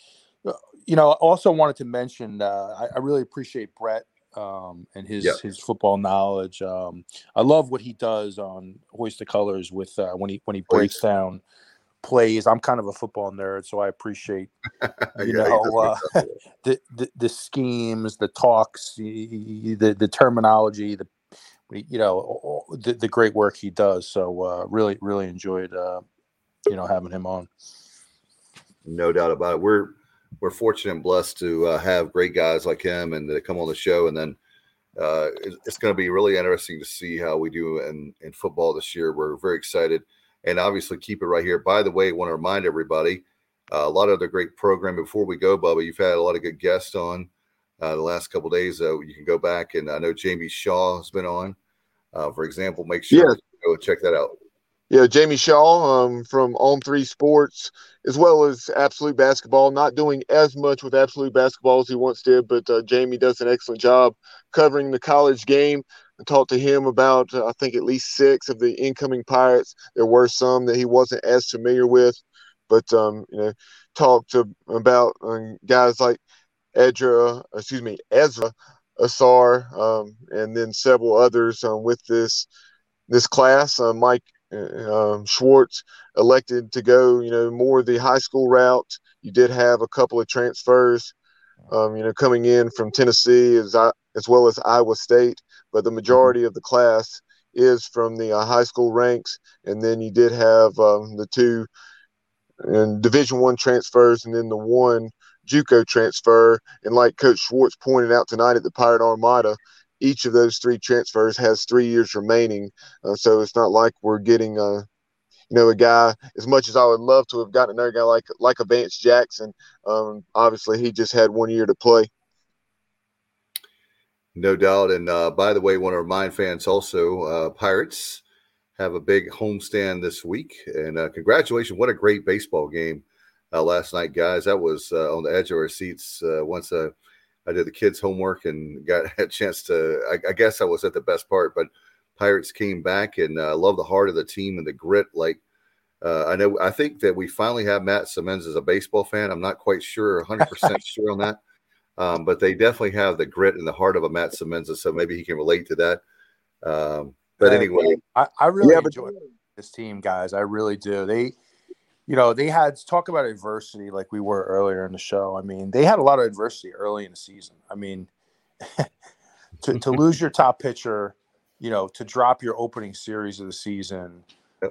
uh, you know, I also wanted to mention. Uh, I, I really appreciate Brett um, and his yep. his football knowledge. Um, I love what he does on Hoist the Colors with uh, when he when he breaks down plays. I'm kind of a football nerd, so I appreciate you yeah, know uh, the, the, the schemes, the talks, the the terminology, the you know the, the great work he does. So uh, really really enjoyed uh, you know having him on. No doubt about it. We're we're fortunate and blessed to uh, have great guys like him and to come on the show. And then uh, it's going to be really interesting to see how we do in, in football this year. We're very excited and obviously keep it right here. By the way, I want to remind everybody uh, a lot of the great program before we go, Bubba. You've had a lot of good guests on uh, the last couple days. You can go back and I know Jamie Shaw has been on. Uh, for example, make sure you go check that out. Yeah, Jamie Shaw um, from On Three Sports, as well as Absolute Basketball. Not doing as much with Absolute Basketball as he once did, but uh, Jamie does an excellent job covering the college game. I talked to him about, uh, I think, at least six of the incoming Pirates. There were some that he wasn't as familiar with, but um, you know, talked to, about um, guys like Edra, excuse me, Ezra Ausar, um, and then several others um, with this this class. Uh, Mike uh, um, Schwartz elected to go, you know, more the high school route. You did have a couple of transfers, um, you know, coming in from Tennessee as I, as well as Iowa State, but the majority of the class is from the uh, high school ranks, and then you did have um, the two and Division One transfers, and then the one JUCO transfer. And like Coach Schwartz pointed out tonight at the Pirate Armada, each of those three transfers has three years remaining. Uh, so it's not like we're getting, a, you know, a guy. As much as I would love to have gotten another guy like like a Vance Jackson, um, obviously he just had one year to play. No doubt. And uh, by the way, want to remind fans also, uh, Pirates have a big homestand this week. And uh, congratulations. What a great baseball game uh, last night, guys. That was uh, on the edge of our seats uh, once uh, I did the kids' homework and got a chance to, I, I guess I was at the best part, but Pirates came back and I love the heart of the team and the grit. Like, uh, I know, I think that we finally have Matt Simmons as a baseball fan. I'm not quite sure, 100% sure on that. Um, but they definitely have the grit and the heart of a Matt Simmons, so maybe he can relate to that. Um, but Uh, anyway, I, I really Yeah, but- enjoy this team, guys. I really do. They, you know, they had talk about adversity like we were earlier in the show. I mean, they had a lot of adversity early in the season. I mean, to, to lose your top pitcher, you know, to drop your opening series of the season,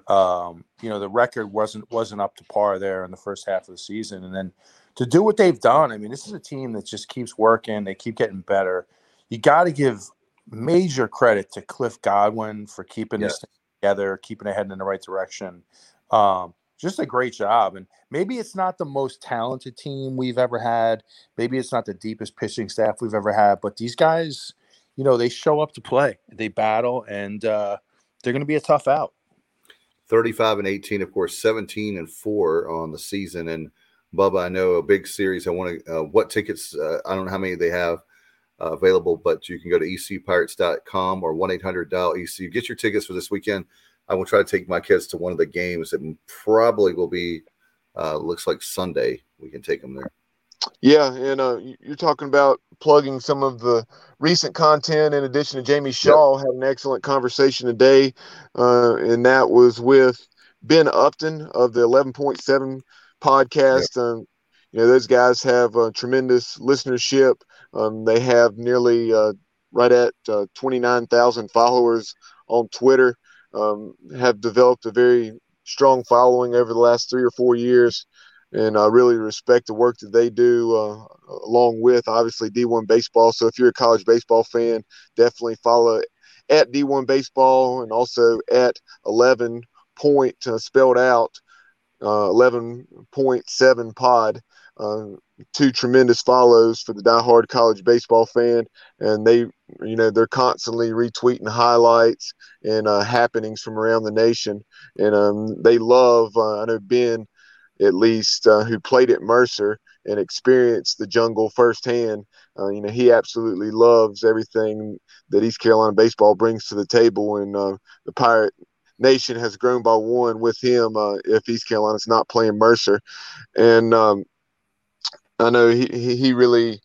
um, you know, the record wasn't wasn't up to par there in the first half of the season, and then to do what they've done. I mean, this is a team that just keeps working. They keep getting better. You got to give major credit to Cliff Godwin for keeping this thing together, keeping it heading in the right direction. Um, just a great job. And maybe it's not the most talented team we've ever had. Maybe it's not the deepest pitching staff we've ever had. But these guys, you know, they show up to play. They battle, and uh, they're going to be a tough out. 35 and 18, of course, 17 and four on the season. And Bubba, I know a big series. I want to, uh, what tickets, uh, I don't know how many they have uh, available, but you can go to ecpirates.com or 1 800 dial EC. Get your tickets for this weekend. I will try to take my kids to one of the games. It probably will be, uh, looks like Sunday. We can take them there. Yeah, and uh, you- you're talking about plugging some of the recent content. In addition to Jamie Shaw, had an excellent conversation today, uh, and that was with Ben Upton of the 11.7 podcast. Um, you know, those guys have a tremendous listenership. Um, they have nearly uh, right at uh, 29,000 followers on Twitter. Um, have developed a very strong following over the last three or four years and I really respect the work that they do, uh, along with obviously D1 baseball. So if you're a college baseball fan, definitely follow at D1 baseball and also at 11 point uh, spelled out uh, 11.7 pod. Uh, two tremendous follows for the diehard college baseball fan, and they, you know, they're constantly retweeting highlights and uh, happenings from around the nation, and um, they love. Uh, I know Ben at least uh, who played at Mercer and experienced the jungle firsthand. Uh, you know, he absolutely loves everything that East Carolina baseball brings to the table, and uh, the Pirate Nation has grown by one with him. Uh, if East Carolina's not playing Mercer, and um, I know he he, really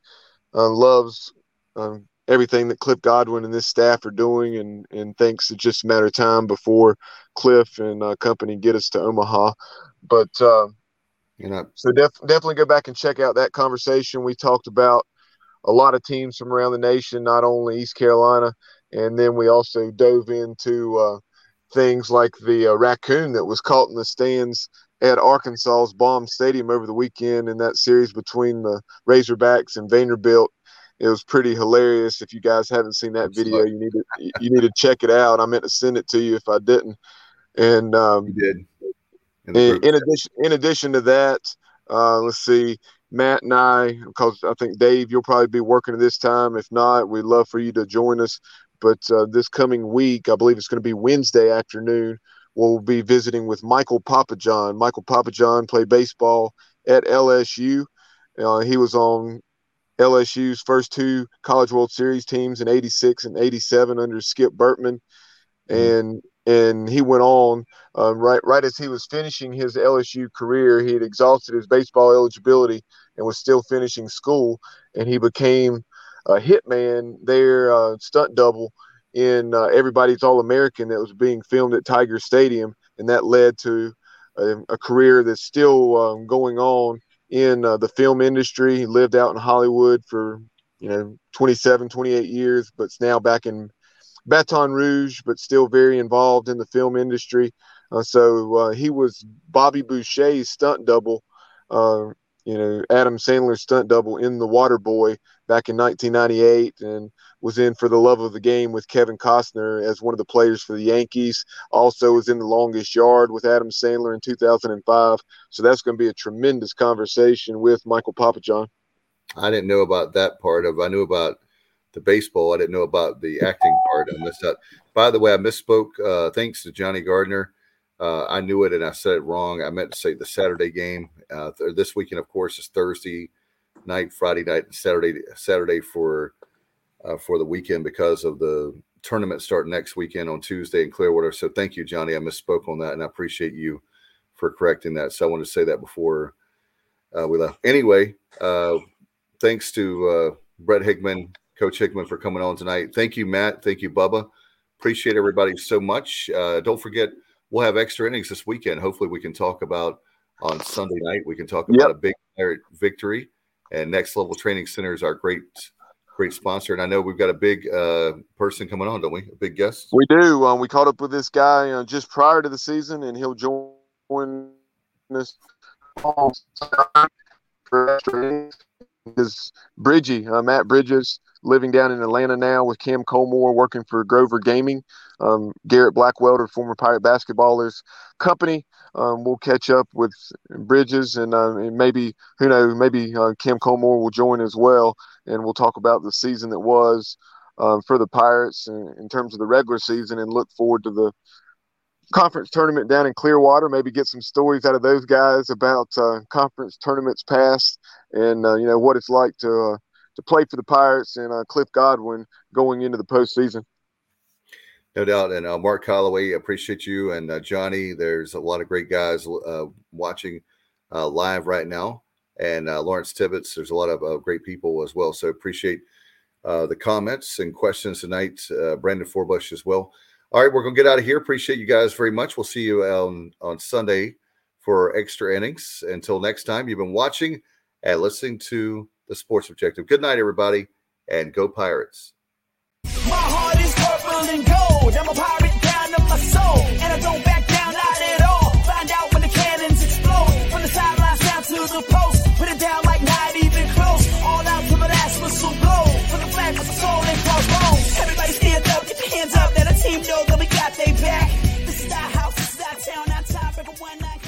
uh, loves. Um, everything that Cliff Godwin and this staff are doing, and and thinks it's just a matter of time before Cliff and uh, company get us to Omaha. But uh, You know, so def- definitely go back and check out that conversation. We talked about a lot of teams from around the nation, not only East Carolina, and then we also dove into uh, things like the uh, raccoon that was caught in the stands at Arkansas's Baum Stadium over the weekend in that series between the Razorbacks and Vanderbilt. It was pretty hilarious. If you guys haven't seen that video, you need to you need to check it out. I meant to send it to you if I didn't. And um, you did. In in, in addition, in addition to that, uh, let's see, Matt and I, because I think Dave, you'll probably be working at this time. If not, we'd love for you to join us. but uh, this coming week, I believe it's going to be Wednesday afternoon, we'll be visiting with Michael Papajohn. Michael Papajohn played baseball at LSU. Uh, he was on LSU's first two College World Series teams in '86 and '87 under Skip Bertman, mm-hmm. and and he went on um, right right as he was finishing his LSU career. He had exhausted his baseball eligibility and was still finishing school, and he became a hitman there, uh, stunt double in uh, Everybody's All American that was being filmed at Tiger Stadium, and that led to a, a career that's still um, going on in uh, the film industry. He lived out in Hollywood for you know 27, 28 years, but's now back in Baton Rouge, but still very involved in the film industry. Uh, so uh, he was Bobby Boucher's stunt double, uh, you know, Adam Sandler's stunt double in The Water Boy back in 1998, and was in for the love of the game with Kevin Costner as one of the players for the Yankees. Also was in the longest yard with Adam Sandler in 2005. So that's going to be a tremendous conversation with Michael Papajohn. I didn't know about that part of. I knew about the baseball. I didn't know about the acting part. I missed out. By the way, I misspoke. Uh, thanks to Johnny Gardner. Uh, I knew it and I said it wrong. I meant to say the Saturday game. Uh, th- this weekend, of course, is Thursday night, Friday night, and Saturday. Saturday for uh, for the weekend because of the tournament start next weekend on Tuesday in Clearwater. So thank you, Johnny. I misspoke on that, and I appreciate you for correcting that. So I wanted to say that before uh, we left. Anyway, uh, thanks to uh, Brett Hickman, Coach Hickman, for coming on tonight. Thank you, Matt. Thank you, Bubba. Appreciate everybody so much. Uh, don't forget, we'll have extra innings this weekend. Hopefully, we can talk about on Sunday night. We can talk about yep. a big victory. And Next Level Training Center is our great great sponsor. And I know we've got a big uh, person coming on, don't we? A big guest. We do. Um, we caught up with this guy uh, just prior to the season, and he'll join us is Bridgie, uh, Matt Bridges, living down in Atlanta now with Cam Colmore, working for Grover Gaming. Um, Garrett Blackwelder, former Pirate basketballers company. Um, we'll catch up with Bridges and, uh, and maybe who knows, maybe uh, Cam Colmore will join as well, and we'll talk about the season that was um, for the Pirates in, in terms of the regular season, and look forward to the conference tournament down in Clearwater. Maybe get some stories out of those guys about uh, conference tournaments past, and uh, you know what it's like to uh, to play for the Pirates and uh, Cliff Godwin going into the postseason. No doubt. And uh, Mark Holloway, appreciate you. And uh, Johnny, there's a lot of great guys uh, watching uh, live right now. And uh, Lawrence Tibbetts, there's a lot of uh, great people as well. So appreciate the comments and questions tonight. Brandon Forbush as well. All right, we're going to get out of here. Appreciate you guys very much. We'll see you on, on Sunday for extra innings. Until next time, you've been watching and listening to the Sports Objective. Good night, everybody, and go Pirates and gold. I'm a pirate down to my soul, and I don't back down, not at all. Find out when the cannons explode. From the sidelines down to the post, put it down like not even close. All out to my last whistle blow. From the flag of the soul and our bones. Everybody stand up, get your hands up. That a team know that we got they back. This is our house, this is our town, our time, everyone. I